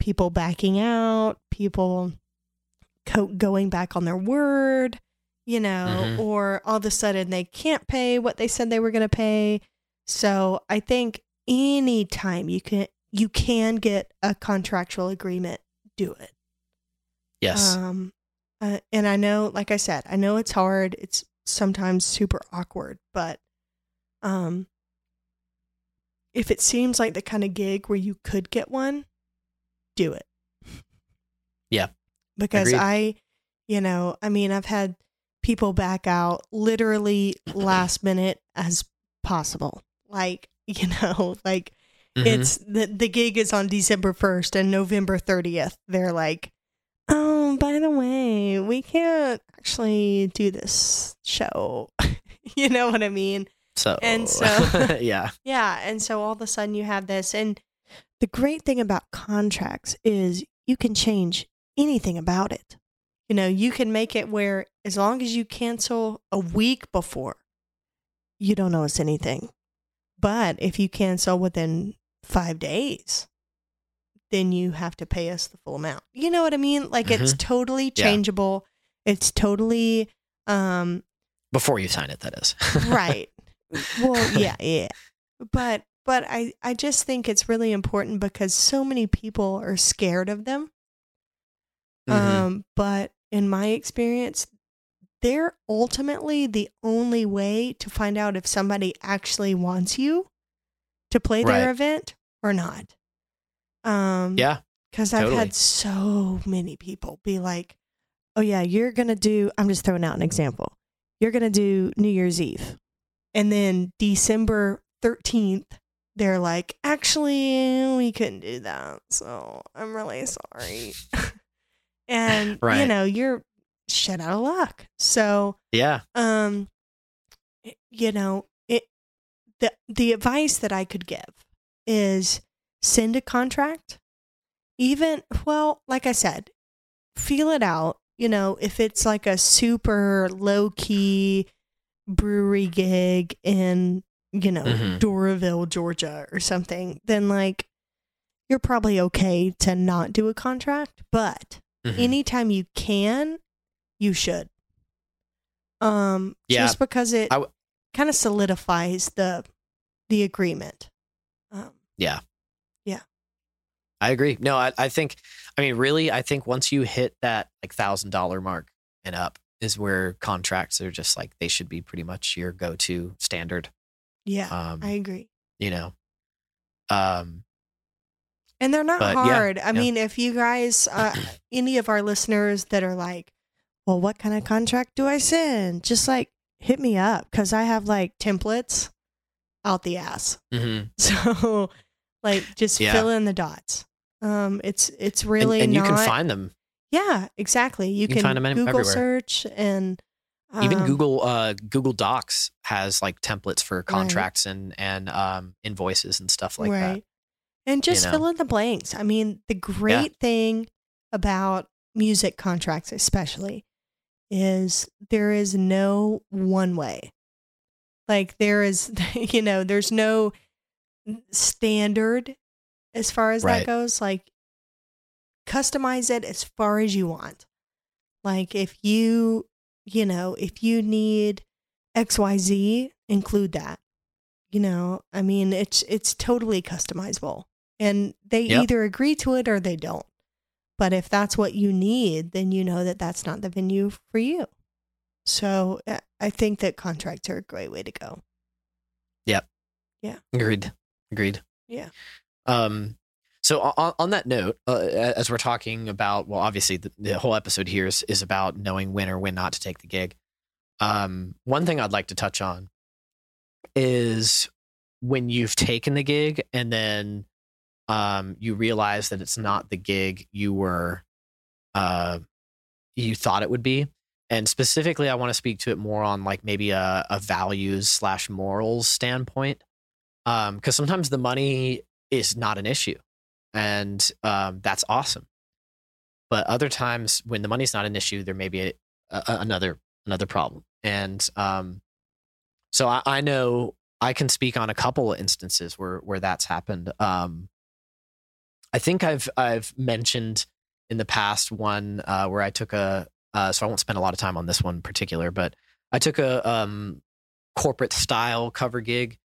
people backing out, people co- going back on their word, you know, Mhm. or all of a sudden they can't pay what they said they were going to pay. So I think anytime you can you can get a contractual agreement, do it. yes. Um, uh, and I know, like I said, I know it's hard. It's sometimes super awkward, but um, if it seems like the kind of gig where you could get one, do it. Yeah. Because Agreed. I, you know, I mean, I've had people back out literally last minute as possible. Like, you know, like Mhm. it's the the gig is on December first and November thirtieth. They're like, oh, by the way, we can't actually do this show. you know what I mean? so and so- yeah. Yeah, and so all of a sudden you have this, and the great thing about contracts is you can change anything about it. You know, you can make it where as long as you cancel a week before, you don't notice anything. But if you cancel within five days, then you have to pay us the full amount. You know what I mean? Like it's totally Yeah. changeable. It's totally um Before you sign it, that is. right well yeah yeah but but i i just think it's really important because so many people are scared of them Mhm. um but in my experience they're ultimately the only way to find out if somebody actually wants you to play their Right. event or not. Um, Yeah. because I've totally. had so many people be like, "Oh yeah, you're gonna do." I'm just throwing out an example. You're gonna do New Year's Eve, and then December 13th, they're like, "Actually, we couldn't do that, so I'm really sorry." and you know, you're shit out of luck. So Yeah. um you know it the the advice that i could give is send a contract even well like i said feel it out you know if it's like a super low key brewery gig in you know Mhm. doraville georgia or something then like you're probably okay to not do a contract but Mhm. anytime you can, you should. Um, Yeah. just because it w- kind of solidifies the the agreement. Um, yeah. Yeah. I agree. No, I, I think, I mean, really, I think once you hit that like thousand dollar mark and up is where contracts are just like they should be pretty much your go to standard. yeah, Um, I agree. you know, um, And they're not but yeah, hard. I yeah. mean, if you guys, uh, any of our listeners that are like, well, what kind of contract do I send? Just like hit me up because I have like templates out the ass. mhm. So, like, just Yeah. fill in the dots. Um, it's it's really and you not. can find them. Yeah, exactly. You, can can, find 'em in- Google everywhere. search and Even um, Google, uh, Google Docs has like templates for contracts and, and, um, invoices and stuff like that. And just know. fill in the blanks. I mean, the great thing about music contracts, especially, is there is no one way. Like there is, you know, there's no standard as far as Right. that goes. Like customize it as far as you want. Like if you, you know, if you need XYZ, include that. You know, I mean, it's it's totally customizable. And they Yep. either agree to it or they don't. But if that's what you need, then you know that that's not the venue for you. So uh, I think that contracts are a great way to go. Yep. Yeah. Agreed. Agreed. Yeah. Um, so on, on that note, uh, as we're talking about, well, obviously the, the whole episode here is, is about knowing when or when not to take the gig. Um, one thing I'd like to touch on is when you've taken the gig and then um, you realize that it's not the gig you were, uh, you thought it would be. And specifically, I want to speak to it more on like maybe a, a values slash morals standpoint um because sometimes the money is not an issue and um that's awesome. But other times when the money's not an issue there may be a, a, another another problem. And um so I, I know i can speak on a couple instances where where that's happened. Um i think i've i've mentioned in the past one uh where i took a uh so i won't spend a lot of time on this one in particular but i took a um corporate style cover gig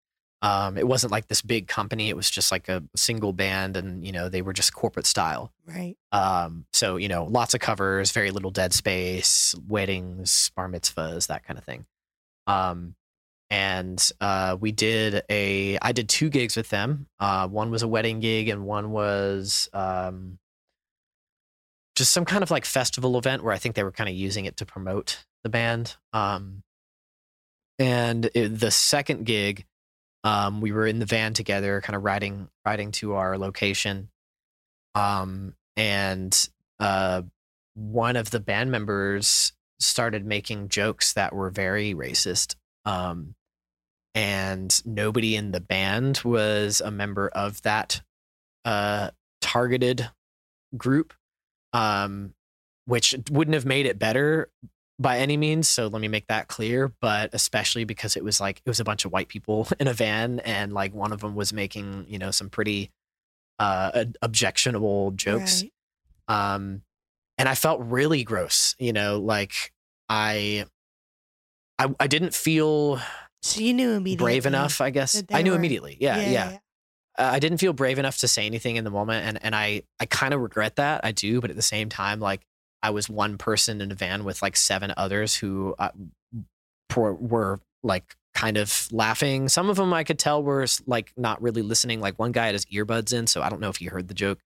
um, it wasn't like this big company. It was just like a single band, and you know they were just corporate style. Right. Um, so you know, lots of covers, very little dead space, weddings, bar mitzvahs, that kind of thing. Um, and uh, we did a. I did two gigs with them. Uh, one was a wedding gig, and one was um, just some kind of like festival event where I think they were kind of using it to promote the band. Um, and it, the second gig, um, we were in the van together, kind of riding riding to our location. Um, and uh, one of the band members started making jokes that were very racist. Um, and nobody in the band was a member of that uh, targeted group, um, which wouldn't have made it better by any means. So let me make that clear. But especially because it was like it was a bunch of white people in a van, and like one of them was making you know some pretty uh, objectionable jokes Right. um and i felt really gross you know like i i, I didn't feel So you knew immediately. brave enough i guess i knew were- immediately yeah yeah, Uh, i didn't feel brave enough to say anything in the moment and and i i kind of regret that i do but at the same time like I was one person in a van with like seven others who uh, were, like kind of laughing. Some of them I could tell were like not really listening. Like one guy had his earbuds in, so I don't know if he heard the joke.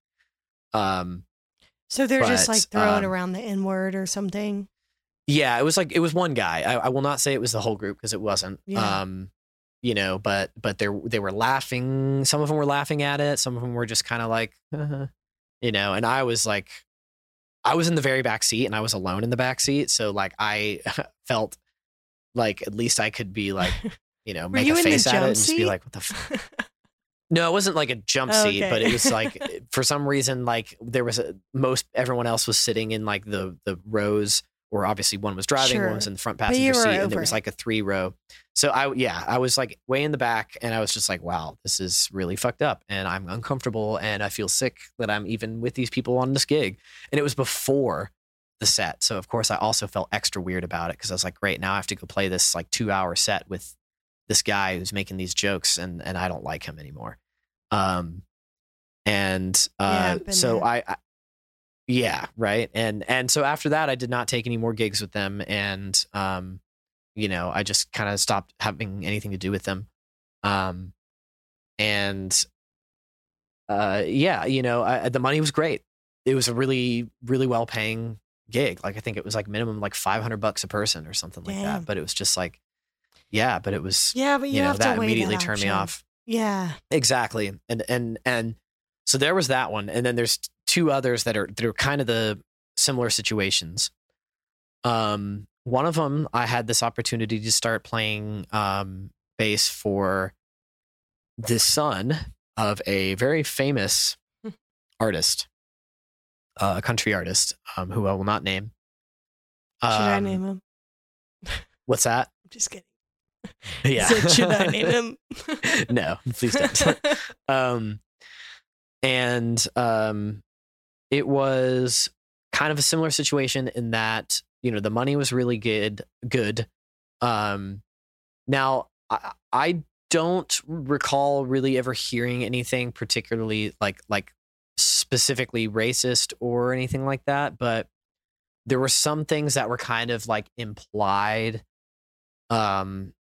Um, So they're just like throwing um, around the N word or something. Yeah, it was like it was one guy. I, I will not say it was the whole group because it wasn't. Yeah. Um, you know, but but they they were laughing. Some of them were laughing at it. Some of them were just kind of like, uh you know. And I was like, I was in the very back seat, and I was alone in the back seat. So like, I felt like at least I could be like, you know, make you a face at it and just be like, what the. F-? No, it wasn't like a jump Oh, seat, but it was like for some reason, like there was a most everyone else was sitting in like the the rows, or obviously one was driving, Sure. one was in the front passenger seat, and over was like a three row. So I yeah, I was like way in the back, and I was just like, wow, this is really fucked up, and I'm uncomfortable, and I feel sick that I'm even with these people on this gig, and it was before the set, so of course I also felt extra weird about it because I was like, great, now I have to go play this like two hour set with this guy who's making these jokes, and and I don't like him anymore. Um, and uh, I've so there. I, yeah, right, and and so after that, I did not take any more gigs with them, and um, you know, I just kind of stopped having anything to do with them, um, and uh, yeah, you know, I, the money was great. It was a really, really well paying gig. Like I think it was like minimum like five hundred bucks a person or something like that. But it was just like, yeah, but it was yeah, but you, you, know that immediately that turned me off. Yeah. Exactly. And and and so there was that one. And then there's two others that are that are kind of the similar situations. Um one of them I had this opportunity to start playing um bass for the son of a very famous artist, uh, a country artist, um, who I will not name. Should I Um, name him? What's that? I'm just kidding. Yeah. Said, should I name him? no, please don't. um and um it was kind of a similar situation in that you know the money was really good good. Um now i i don't recall really ever hearing anything particularly like like specifically racist or anything like that but there were some things that were kind of like implied um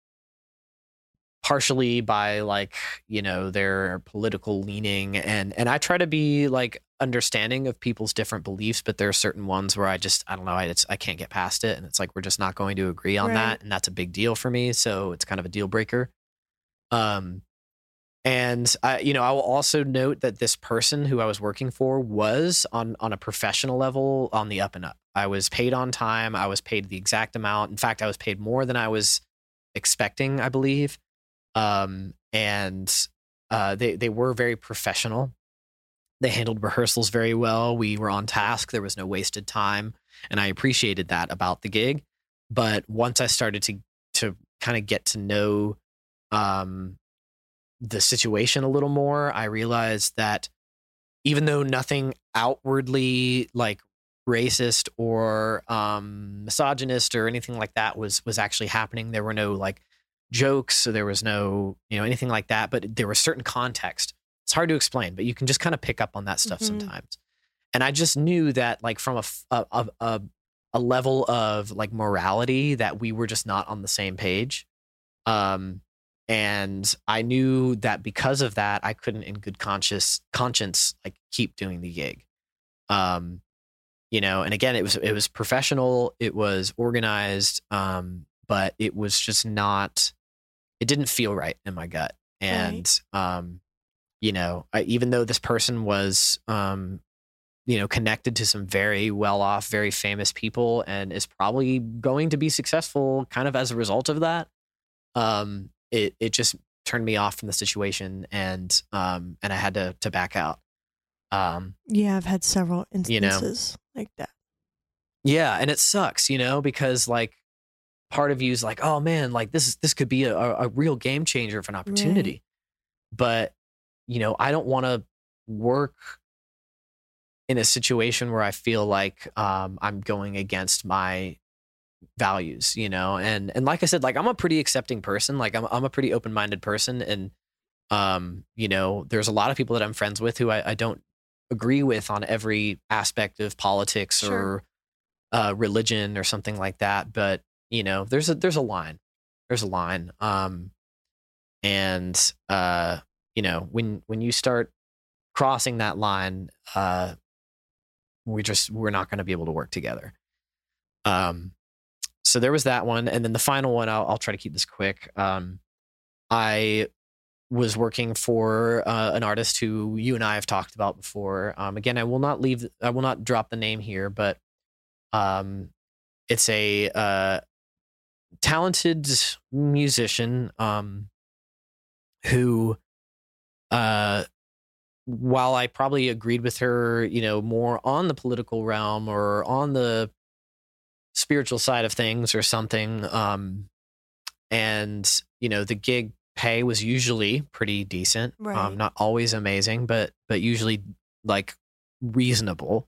partially by like you know their political leaning and and i try to be like understanding of people's different beliefs but there are certain ones where i just i don't know i, it's, I can't get past it and it's like we're just not going to agree on Right. that and that's a big deal for me so it's kind of a deal breaker um and I, you know, I will also note that this person who I was working for was on on a professional level on the up and up. I was paid on time. I was paid the exact amount. In fact, I was paid more than I was expecting, I believe. Um, and uh, they they were very professional. They handled rehearsals very well. We were on task. There was no wasted time, and I appreciated that about the gig. But once I started to to kind of get to know um, the situation a little more, I realized that even though nothing outwardly like racist or um, misogynist or anything like that was was actually happening, there were no like jokes, so there was no you know anything like that. But there was certain context. It's hard to explain, but you can just kind of pick up on that stuff Mhm. sometimes. And I just knew that like from a a a level of like morality that we were just not on the same page. Um, and I knew that because of that, I couldn't, in good conscious conscience, like keep doing the gig. Um, you know, and again, it was it was professional, it was organized, um, but it was just not. It didn't feel right in my gut, and um, you know, I, even though this person was um, you know, connected to some very well off, very famous people and is probably going to be successful kind of as a result of that. Um, it, it just turned me off from the situation and, um, and I had to, to back out. Um, yeah, I've had several You know. instances like that. yeah. And it sucks, you know, because like part of you is like, oh man, like this is, this could be a, a real game changer of an opportunity. But, you know, I don't want to work in a situation where I feel like um, I'm going against my values, you know, and and like I said, like I'm a pretty accepting person, like I'm I'm a pretty open minded person, and um, you know, there's a lot of people that I'm friends with who I, I don't agree with on every aspect of politics Sure. or uh, religion or something like that. But you know, there's a there's a line. There's a line. Um, and uh, you know, when when you start crossing that line, uh, we just we're not going to be able to work together. Um, so there was that one, and then the final one. I'll, I'll try to keep this quick. Um, I was working for uh, an artist who you and I have talked about before. Um, again, I will not leave. I will not drop the name here, but um, it's a uh, talented musician um, who, uh, while I probably agreed with her, you know, more on the political realm or on the spiritual side of things or something, um, and you know, the gig pay was usually pretty decent. Right. Um, not always amazing, but but usually like reasonable.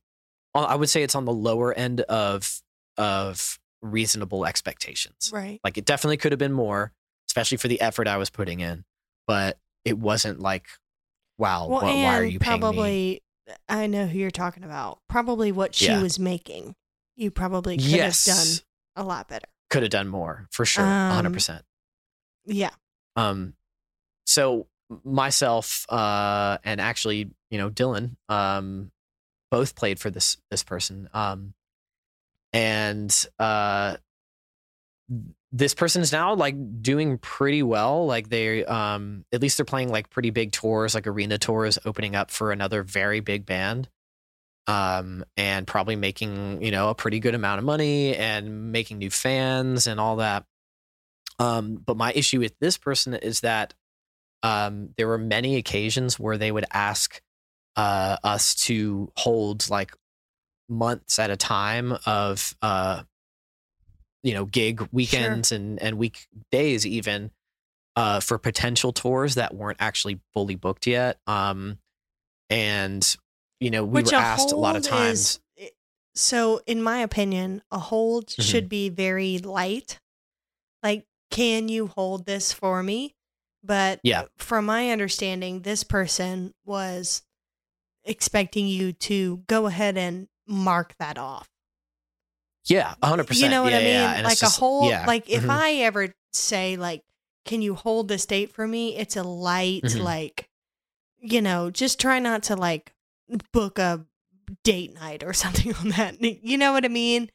Uh, I would say it's on the lower end of of reasonable expectations. Right. Like it definitely could have been more, especially for the effort I was putting in, but it wasn't like, wow, Well, wh- and why are you paying me? probably I know who you're talking about. Probably what she Yeah. was making. You probably could Yes, have done a lot better. could have done more for sure, Um, hundred percent. Yeah. Um, so myself, uh, and actually, you know, Dylan, um, both played for this this person. Um, and uh, this person is now like doing pretty well. Like they, um, at least they're playing like pretty big tours, like arena tours, opening up for another very big band. Um, and probably making you know a pretty good amount of money and making new fans and all that. Um, but my issue with this person is that um, there were many occasions where they would ask uh, us to hold like months at a time of uh, you know gig weekends and and weekdays even uh, for potential tours that weren't actually fully booked yet. Um, and you know we Which were asked a lot of times. is- so, in my opinion, a hold Mhm. should be very light. Like, can you hold this for me? But Yeah. from my understanding, this person was expecting you to go ahead and mark that off. yeah, hundred percent. You know what yeah, I mean? Yeah, like a just- hold. yeah, Like if mhm. I ever say like, "Can you hold this date for me?" It's a light, Mhm. like, you know, just try not to like book a date night or something on that. You know what I mean?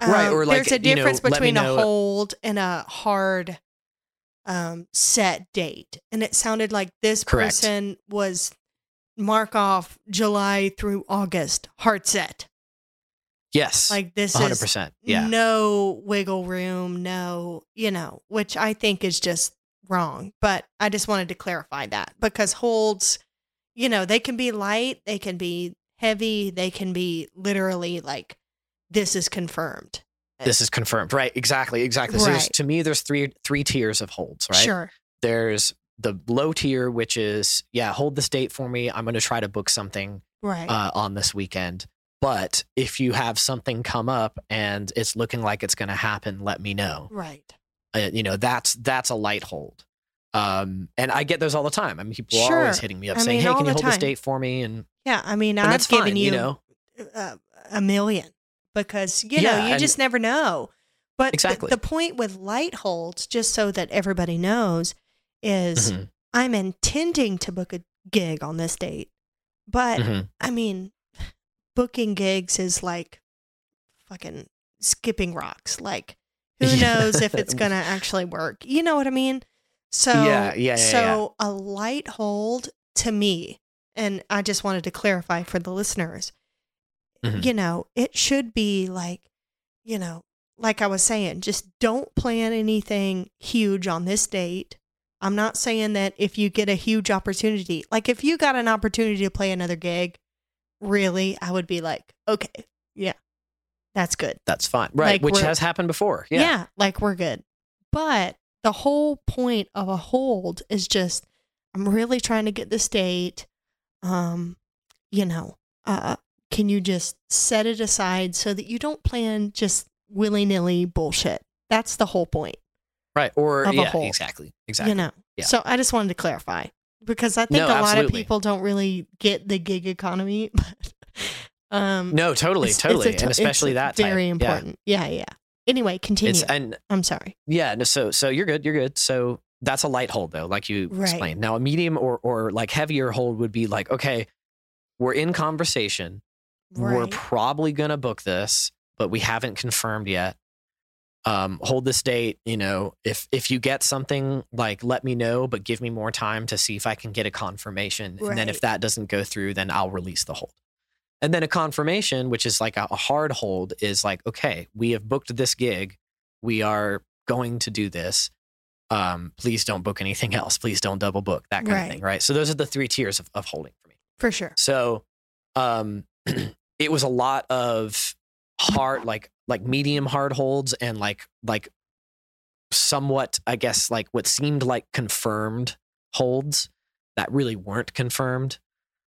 Right, Um, or, like, there's a you know, difference between a hold and a hard um set date. And it sounded like this Correct. person was mark off July through August, hard set. Yes, Like this hundred is percent. Yeah, no wiggle room, no, you know, which I think is just wrong. But I just wanted to clarify that because holds, you know, they can be light, they can be heavy, they can be literally like, this is confirmed. this is confirmed. Right, exactly, exactly. So Right. to me, there's three three tiers of holds. Right. Sure. There's the low tier, which is yeah, hold this date for me. I'm going to try to book something Right. uh, on this weekend. But if you have something come up and it's looking like it's going to happen, let me know. right. Uh, you know, that's that's a light hold. Um, and I get those all the time. I mean, people are always hitting me up I saying, mean, "Hey, can you the hold this date for me?" And, Yeah. I mean, I've given fine. you, You know, uh, a million because, you Yeah, know, you and- just never know. But Exactly. the point with light holds, just so that everybody knows, is Mhm, I'm intending to book a gig on this date. But mhm. I mean, booking gigs is like fucking skipping rocks. Like, who Yeah. knows if it's going to actually work? You know what I mean? So, Yeah, yeah, yeah, so a light hold to me, and I just wanted to clarify for the listeners, Mhm. you know, it should be like, you know, like I was saying, just don't plan anything huge on this date. I'm not saying that if you get a huge opportunity, like if you got an opportunity to play another gig, really, I would be like, okay, yeah, that's good. that's fine. Right, Like, which has happened before. Yeah. Yeah. like we're good. But the whole point of a hold is just, I'm really trying to get this date. Um, you know, uh, can you just set it aside so that you don't plan just willy nilly bullshit? That's the whole point. Right. Or yeah, hold. exactly. Exactly. You know. Yeah. So I just wanted to clarify because I think No, a lot of people don't really get the gig economy. But Um, No, totally, it's- it's totally, a to- and especially it's that very Yeah. important. Yeah, yeah. Anyway, continue. It's and I'm sorry. yeah, no, so so you're good, you're good. So that's a light hold though, like you Right. explained. Now a medium or or like heavier hold would be like, okay, we're in conversation. We're probably gonna book this, but we haven't confirmed yet. Um, hold this date. You know, if if you get something, like let me know, but give me more time to see if I can get a confirmation. And then if that doesn't go through, then I'll release the hold. And then a confirmation, which is like a, a hard hold, is like, okay, we have booked this gig. We are going to do this. Um, please don't book anything else. Please don't double book that kind Right. of thing. Right. So those are the three tiers of, of holding for me. For sure. So um it was a lot of hard like like medium hard holds and like like somewhat I guess like what seemed like confirmed holds that really weren't confirmed.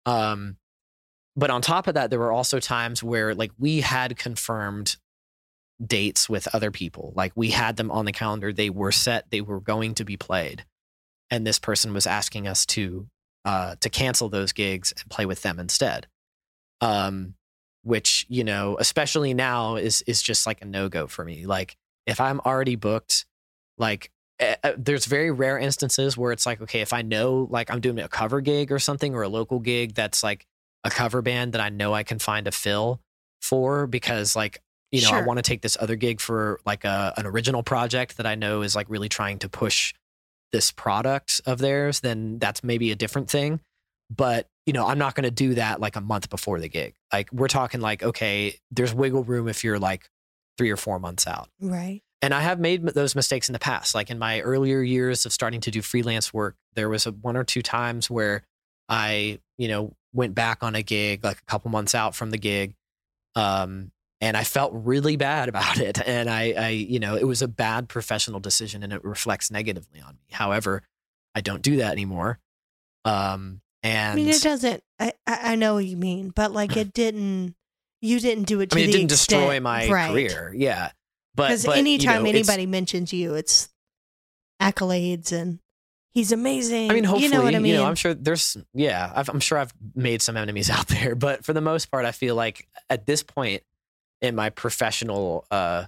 Um but on top of that there were also times where like we had confirmed dates with other people. Like we had them on the calendar, they were set, they were going to be played. And this person was asking us to uh, to cancel those gigs and play with them instead. Um, which you know, especially now, is is just like a no go for me. Like if I'm already booked, like eh, there's very rare instances where it's like, okay, if I know like I'm doing a cover gig or something or a local gig that's like a cover band that I know I can find a fill for because like you know I want to take this other gig for like a an original project that I know is like really trying to push this product of theirs, then that's maybe a different thing. But you know, I'm not going to do that like a month before the gig. Like we're talking like, okay, there's wiggle room if you're like three or four months out. Right. And I have made those mistakes in the past. Like in my earlier years of starting to do freelance work, there was a one or two times where I, you know, went back on a gig like a couple months out from the gig. Um, and I felt really bad about it. And I, I, you know, it was a bad professional decision and it reflects negatively on me. However, I don't do that anymore. Um, and I mean, it doesn't. I I I know what you mean, but like it didn't. You didn't do it. To I mean, it didn't destroy my right. career. Yeah. But, Because but, you anytime know, anybody mentions you, it's accolades and he's amazing. I mean, hopefully, you know what I mean. I'm sure there's, yeah, I've, I'm sure I've made some enemies out there, but for the most part, I feel like at this point in my professional, uh,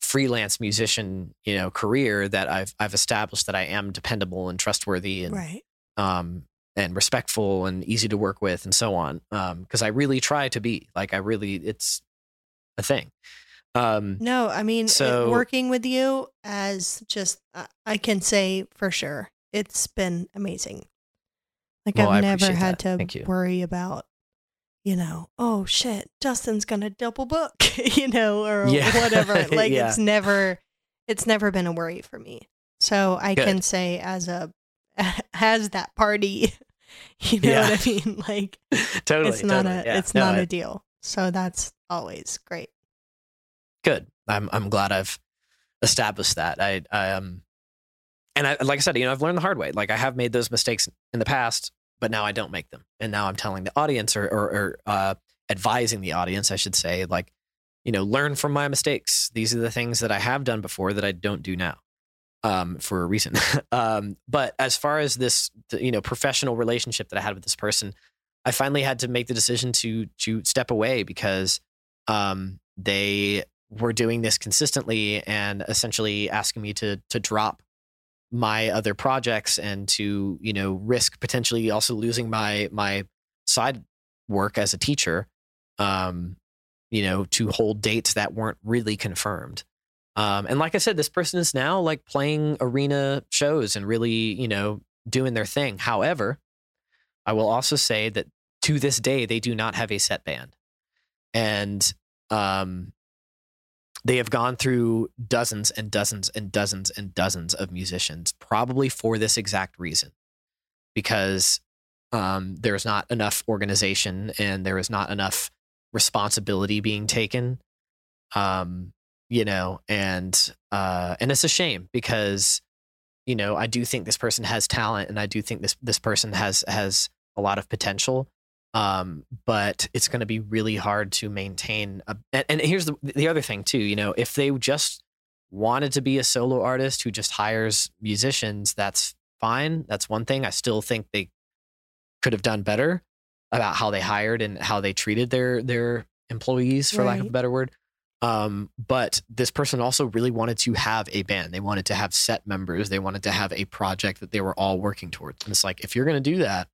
freelance musician, you know, career that I've, I've established that I am dependable and trustworthy and, right. um, and respectful and easy to work with and so on. Um, cause I really try to be like, I really, it's a thing. Um, No, I mean, So- working with you as just, uh, I can say for sure, it's been amazing. Like Well, I've never had that. to worry about, you know, oh shit, Dustin's gonna double book, you know, or Yeah. whatever. Like Yeah. it's never, it's never been a worry for me. So I can say as a, as that party, you know Yeah. what I mean? Like totally. it's not totally. a, Yeah. it's No, not I- a deal. So that's always great. good. I'm I'm glad I've established that. I I um and I like I said, you know, I've learned the hard way. Like I have made those mistakes in the past, but now I don't make them. And now I'm telling the audience or or, or uh advising the audience, I should say, like, you know, learn from my mistakes. These are the things that I have done before that I don't do now. Um, for a reason. um, but as far as this, you know, professional relationship that I had with this person, I finally had to make the decision to to step away because um, they were doing this consistently and essentially asking me to to drop my other projects and to you know risk potentially also losing my my side work as a teacher um you know to hold dates that weren't really confirmed um and like i said this person is now like playing arena shows and really you know doing their thing. However i will also say that to this day they do not have a set band. And um they have gone through dozens and dozens and dozens and dozens of musicians, probably for this exact reason, because um, there's not enough organization and there is not enough responsibility being taken. Um, you know, and uh, and it's a shame because you know I do think this person has talent and I do think this this person has has a lot of potential um, but it's going to be really hard to maintain. A, and, and here's the the other thing too. You know, if they just wanted to be a solo artist who just hires musicians, that's fine. That's one thing. I still think they could have done better. about how they hired and how they treated their their employees, for lack of a better word. Um, but this person also really wanted to have a band. They wanted to have set members. They wanted to have a project that they were all working towards. And it's like, if you're going to do that,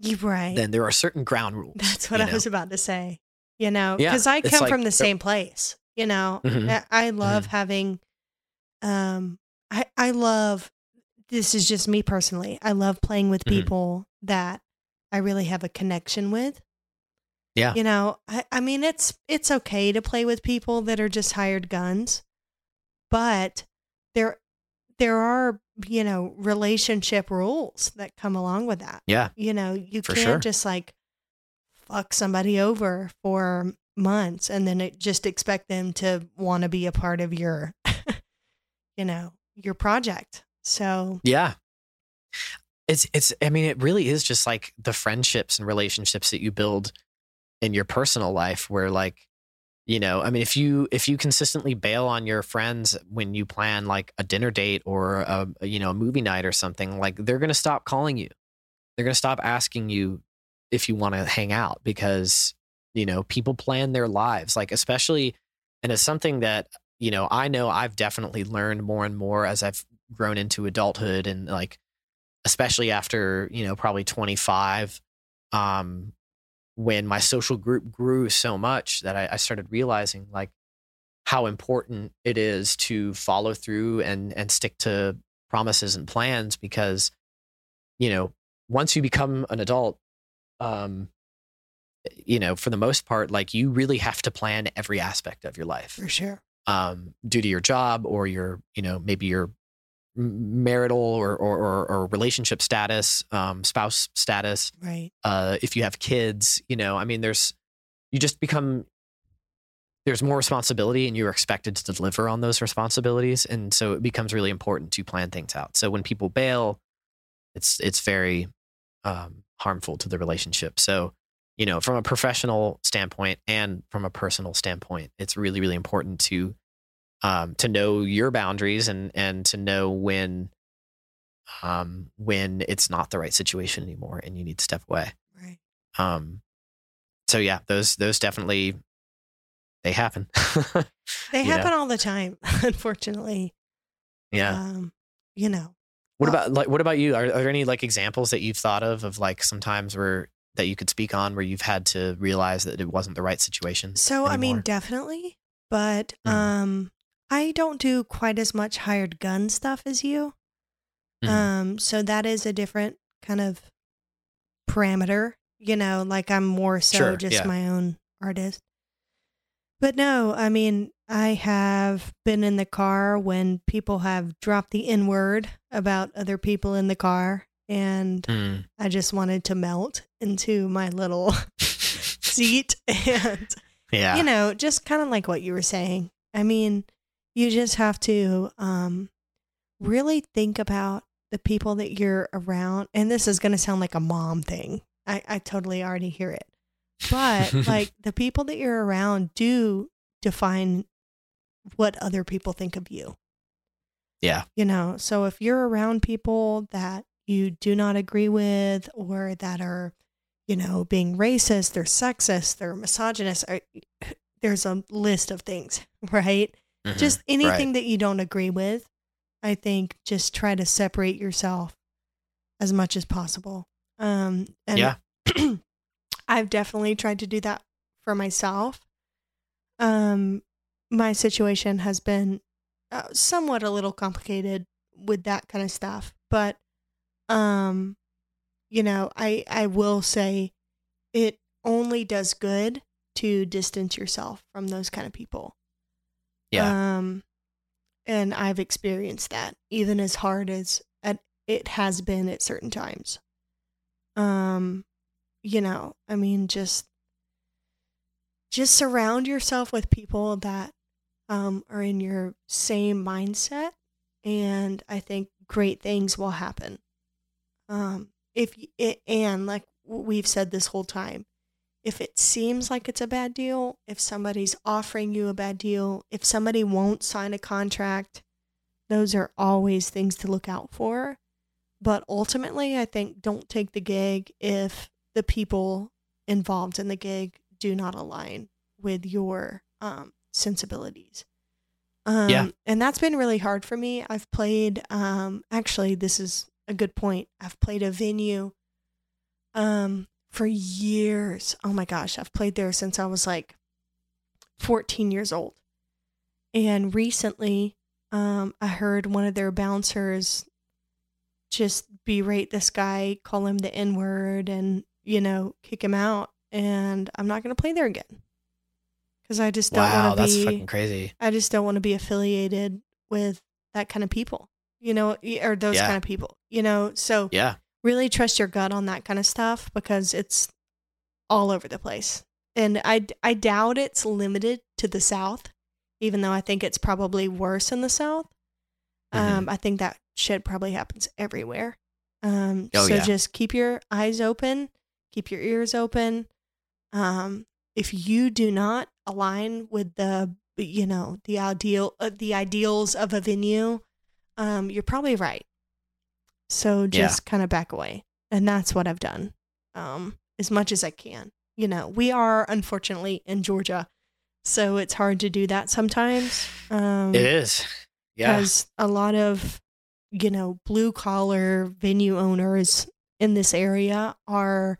You're right. then there are certain ground rules. That's what I know? was about to say. You know, Yeah, because I come like- from the same place. You know, Mhm. I, I love having. Um, I I love. This is just me personally. I love playing with Mhm. people that I really have a connection with. Yeah. You know, I, I mean, it's it's okay to play with people that are just hired guns, but there there are you know relationship rules that come along with that Yeah. you know you For can't sure. just like fuck somebody over for months and then it just expect them to want to be a part of your you know your project so Yeah. It's it's I mean it really is just like the friendships and relationships that you build in your personal life where like you know, I mean if you if you consistently bail on your friends when you plan like a dinner date or a you know, a movie night or something, like they're going to stop calling you. They're going to stop asking you if you want to hang out because you know, people plan their lives like especially and it's something that you know, I know I've definitely learned more and more as I've grown into adulthood and like especially after you know probably 25 um when my social group grew so much that I, I started realizing like how important it is to follow through and and stick to promises and plans because you know once you become an adult um you know for the most part like you really have to plan every aspect of your life for sure. um, due to your job or your, you know, maybe your marital or, or, or, or relationship status, um, spouse status. right Uh, if you have kids, you know, I mean, there's, you just become, there's more responsibility and you're expected to deliver on those responsibilities. And so it becomes really important to plan things out. So when people bail, it's, it's very, um, harmful to the relationship. So, you know, from a professional standpoint and from a personal standpoint, it's really, really important to um, to know your boundaries and and to know when um, when it's not the right situation anymore and you need to step away. right Um, so yeah, those those definitely they happen. they You know? happen all the time unfortunately yeah. um you know What well- about like what about you? Are, are there any like examples that you've thought of of like sometimes where that you could speak on where you've had to realize that it wasn't the right situation? So I mean, definitely, but Mhm. um, I don't do quite as much hired gun stuff as you. Mhm. Um, so that is a different kind of parameter. You know, like I'm more so Sure, just yeah. my own artist. But no, I mean, I have been in the car when people have dropped the N word about other people in the car, and Mm. I just wanted to melt into my little seat and yeah. you know, just kind of like what you were saying. I mean, you just have to um, really think about the people that you're around. And this is going to sound like a mom thing. I, I totally already hear it. But like the people that you're around do define what other people think of you. Yeah. You know, so if you're around people that you do not agree with or that are, you know, being racist, they're sexist, they're misogynist, or, there's a list of things, right? Mhm. Just anything Right. that you don't agree with, I think just try to separate yourself as much as possible. Um, and Yeah. I've definitely tried to do that for myself. Um, my situation has been uh, somewhat a little complicated with that kind of stuff, but um, you know, I I will say it only does good to distance yourself from those kind of people. Yeah. Um, and I've experienced that even as hard as it has been at certain times. Um, you know, I mean, just just surround yourself with people that um, are in your same mindset, and I think great things will happen. Um, if it, and like we've said this whole time, if it seems like it's a bad deal, if somebody's offering you a bad deal, if somebody won't sign a contract, those are always things to look out for. But ultimately, I think don't take the gig if the people involved in the gig do not align with your um, sensibilities. Um, Yeah. And that's been really hard for me. I've played, um, actually, this is a good point. I've played a venue um, for years. Oh my gosh. I've played there since I was like 14 years old. And recently, um, I heard one of their bouncers just berate this guy, call him the N word, and, you know, kick him out. And I'm not going to play there again. Because I just don't wow, want to be. that's fucking crazy. I just don't want to be affiliated with that kind of people, you know, or those Yeah. kind of people, you know. So Yeah. Really trust your gut on that kind of stuff because it's all over the place. And I, I doubt it's limited to the South, even though I think it's probably worse in the South. Mhm. Um, I think that shit probably happens everywhere. Um, Oh, so yeah. just keep your eyes open, keep your ears open. Um, if you do not align with the, you know, the ideal, uh, the ideals of a venue, um, you're probably right. So Yeah. just kind of back away, and that's what I've done, um, as much as I can. You know, we are unfortunately in Georgia, so it's hard to do that sometimes. Um, It is. Yeah. because a lot of you know blue collar venue owners in this area are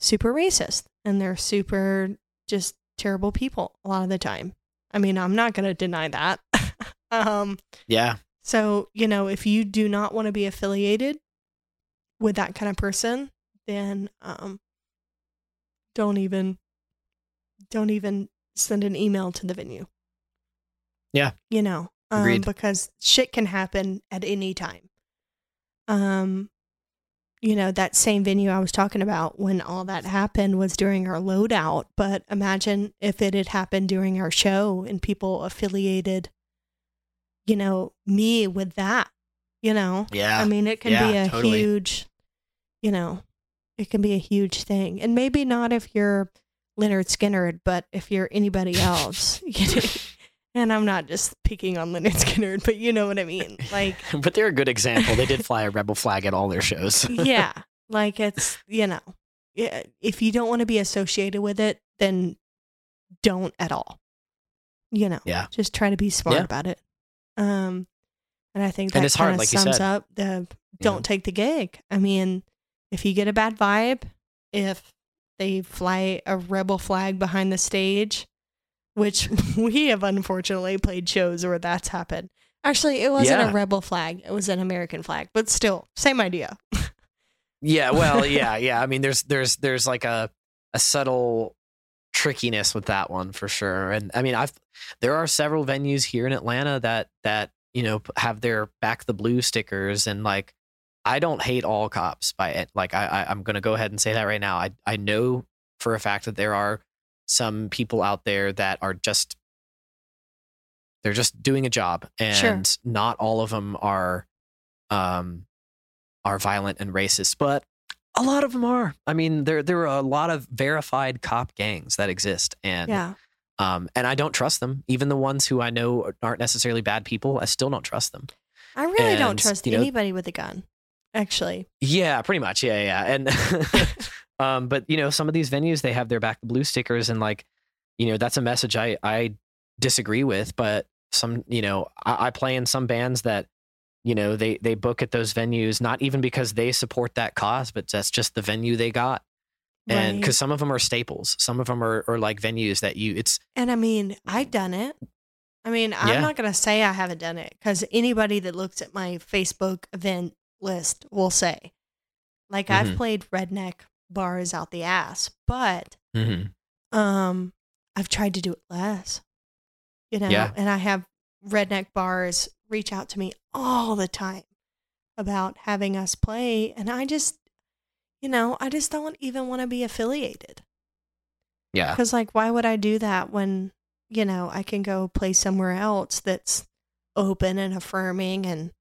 super racist and they're super just terrible people a lot of the time i mean i'm not going to deny that um Yeah. So you know if you do not want to be affiliated with that kind of person then um don't even don't even send an email to the venue. Yeah. you know um, because shit can happen at any time. Um you know that same venue i was talking about when all that happened was during our loadout but imagine if it had happened during our show and people affiliated you know me with that you know Yeah. I mean, it can Yeah, be a totally. huge, you know, it can be a huge thing. And maybe not if you're Lynyrd Skynyrd, but if you're anybody else, you know, and I'm not just picking on Lynyrd Skynyrd, but you know what I mean. Like, but they're a good example. They did fly a rebel flag at all their shows. yeah, like it's, you know, if you don't want to be associated with it, then don't at all. You know, Yeah. just try to be smart Yeah. about it. Um, and I think that it's hard, kind of like sums up the don't take the gig. I mean, if you get a bad vibe, if they fly a rebel flag behind the stage, which we have unfortunately played shows where that's happened. Actually, it wasn't Yeah. a rebel flag; it was an American flag, but still, same idea. Yeah, well, yeah, yeah. I mean, there's there's there's like a a subtle trickiness with that one for sure. And I mean, I've there are several venues here in Atlanta that that you know have their back the blue stickers and like I don't hate all cops by it. Like I, I I'm gonna go ahead and say that right now. I I know for a fact that there are some people out there that are just they're just doing a job and Sure. not all of them are um are violent and racist but a lot of them are i mean there there are a lot of verified cop gangs that exist and Yeah, um and i don't trust them even the ones who i know aren't necessarily bad people i still don't trust them I really don't trust you know- anybody with a gun. Actually, Yeah, pretty much. Yeah, yeah. And um, but you know, some of these venues they have their back the blue stickers and like, you know, that's a message I I disagree with. But some, you know, I, I play in some bands that, you know, they they book at those venues not even because they support that cause, but that's just the venue they got. And right. because some of them are staples, some of them are, are like venues that you it's And I mean, I've done it. I mean, I'm Yeah. not going to say I haven't done it because anybody that looks at my Facebook event list will say, like, I've Mhm. played redneck bars out the ass, but um, I've tried to do it less, you know, Yeah. and I have redneck bars reach out to me all the time about having us play. And I just, you know, I just don't even want to be affiliated. yeah. Because, like, why would I do that when, you know, I can go play somewhere else that's open and affirming and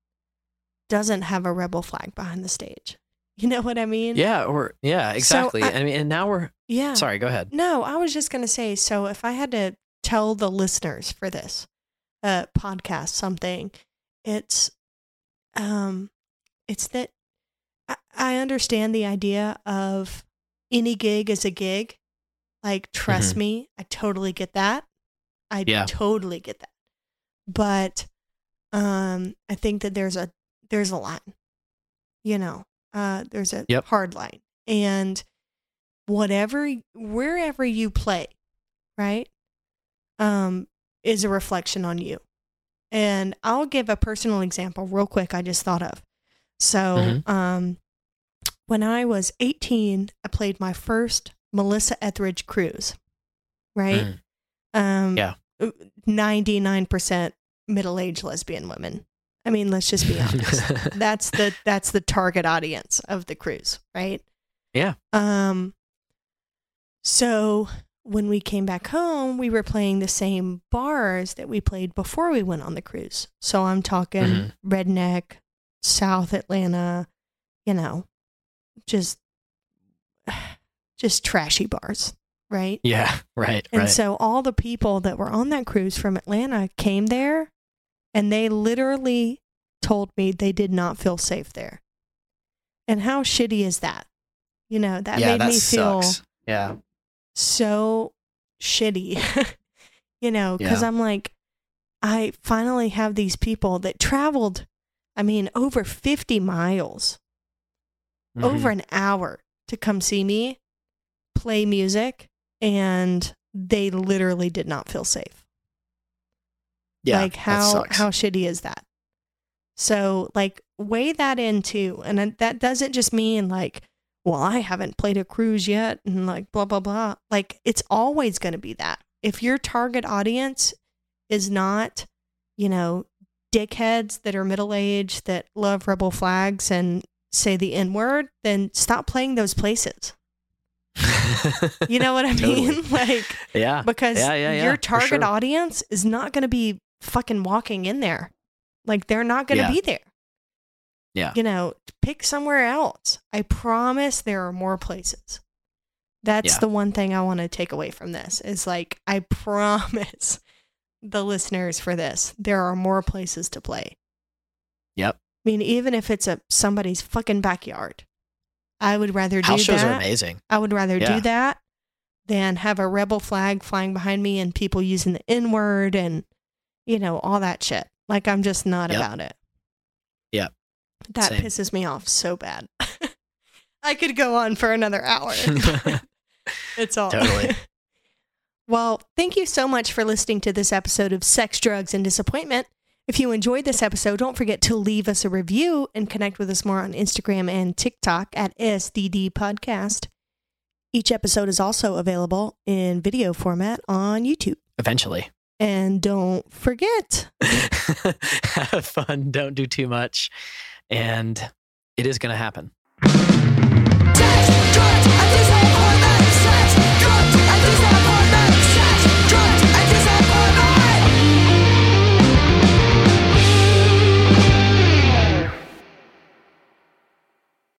doesn't have a rebel flag behind the stage? You know what I mean? Yeah, or yeah, exactly. I- I, mean, and now we're Yeah. sorry, go ahead. No, I was just going to say so if I had to tell the listeners for this uh, podcast something, it's um it's that I, I understand the idea of any gig is a gig. Like, trust me, I totally get that. I Mm-hmm. Yeah. totally get that. But um, I think that there's a there's a line. You know, uh, there's a Yep. hard line, and whatever wherever you play, right, um, is a reflection on you. And I'll give a personal example real quick. I just thought of. So, Mhm. um, when I was 18, I played my first Melissa Etheridge cruise, right? Mm. Um, Yeah. 99% middle-aged lesbian women. I mean, let's just be honest. that's the that's the target audience of the cruise, right? Yeah. Um so when we came back home, we were playing the same bars that we played before we went on the cruise. So I'm talking Mhm. Redneck, South Atlanta, you know, just just trashy bars, right? yeah, right, Right. And right. so all the people that were on that cruise from Atlanta came there and they literally told me they did not feel safe there. And how shitty is that? You know, that yeah, made that me feel sucks. Yeah. So shitty, you know, because Yeah. I'm like, I finally have these people that traveled, I mean, over 50 miles, over Mhm. an hour to come see me play music, and they literally did not feel safe. yeah, like how how shitty is that? So like weigh that into, and that doesn't just mean like, well, I haven't played a cruise yet, and like blah blah blah. Like it's always going to be that. If your target audience is not, you know, dickheads that are middle aged that love rebel flags and say the n word, then stop playing those places. You know what I Totally. mean? like yeah. because Yeah, yeah, yeah, your target sure. audience is not going to be fucking walking in there. Like they're not going to be there. Yeah. You know, pick somewhere else. I promise there are more places. That's Yeah. the one thing I want to take away from this is like I promise the listeners for this there are more places to play. Yep. I mean, even if it's a somebody's fucking backyard, I would rather do House shows that. are amazing. I would rather Yeah. do that than have a rebel flag flying behind me and people using the N word and, you know, all that shit. Like, I'm just not Yep. about it. Yep. That Same. pisses me off so bad. I could go on for another hour. it's all. Totally. well, thank you so much for listening to this episode of Sex, Drugs, and Disappointment. If you enjoyed this episode, don't forget to leave us a review and connect with us more on Instagram and TikTok at SDD Podcast. Each episode is also available in video format on YouTube. Eventually. And don't forget, Have fun. Don't do too much. And it is going to happen.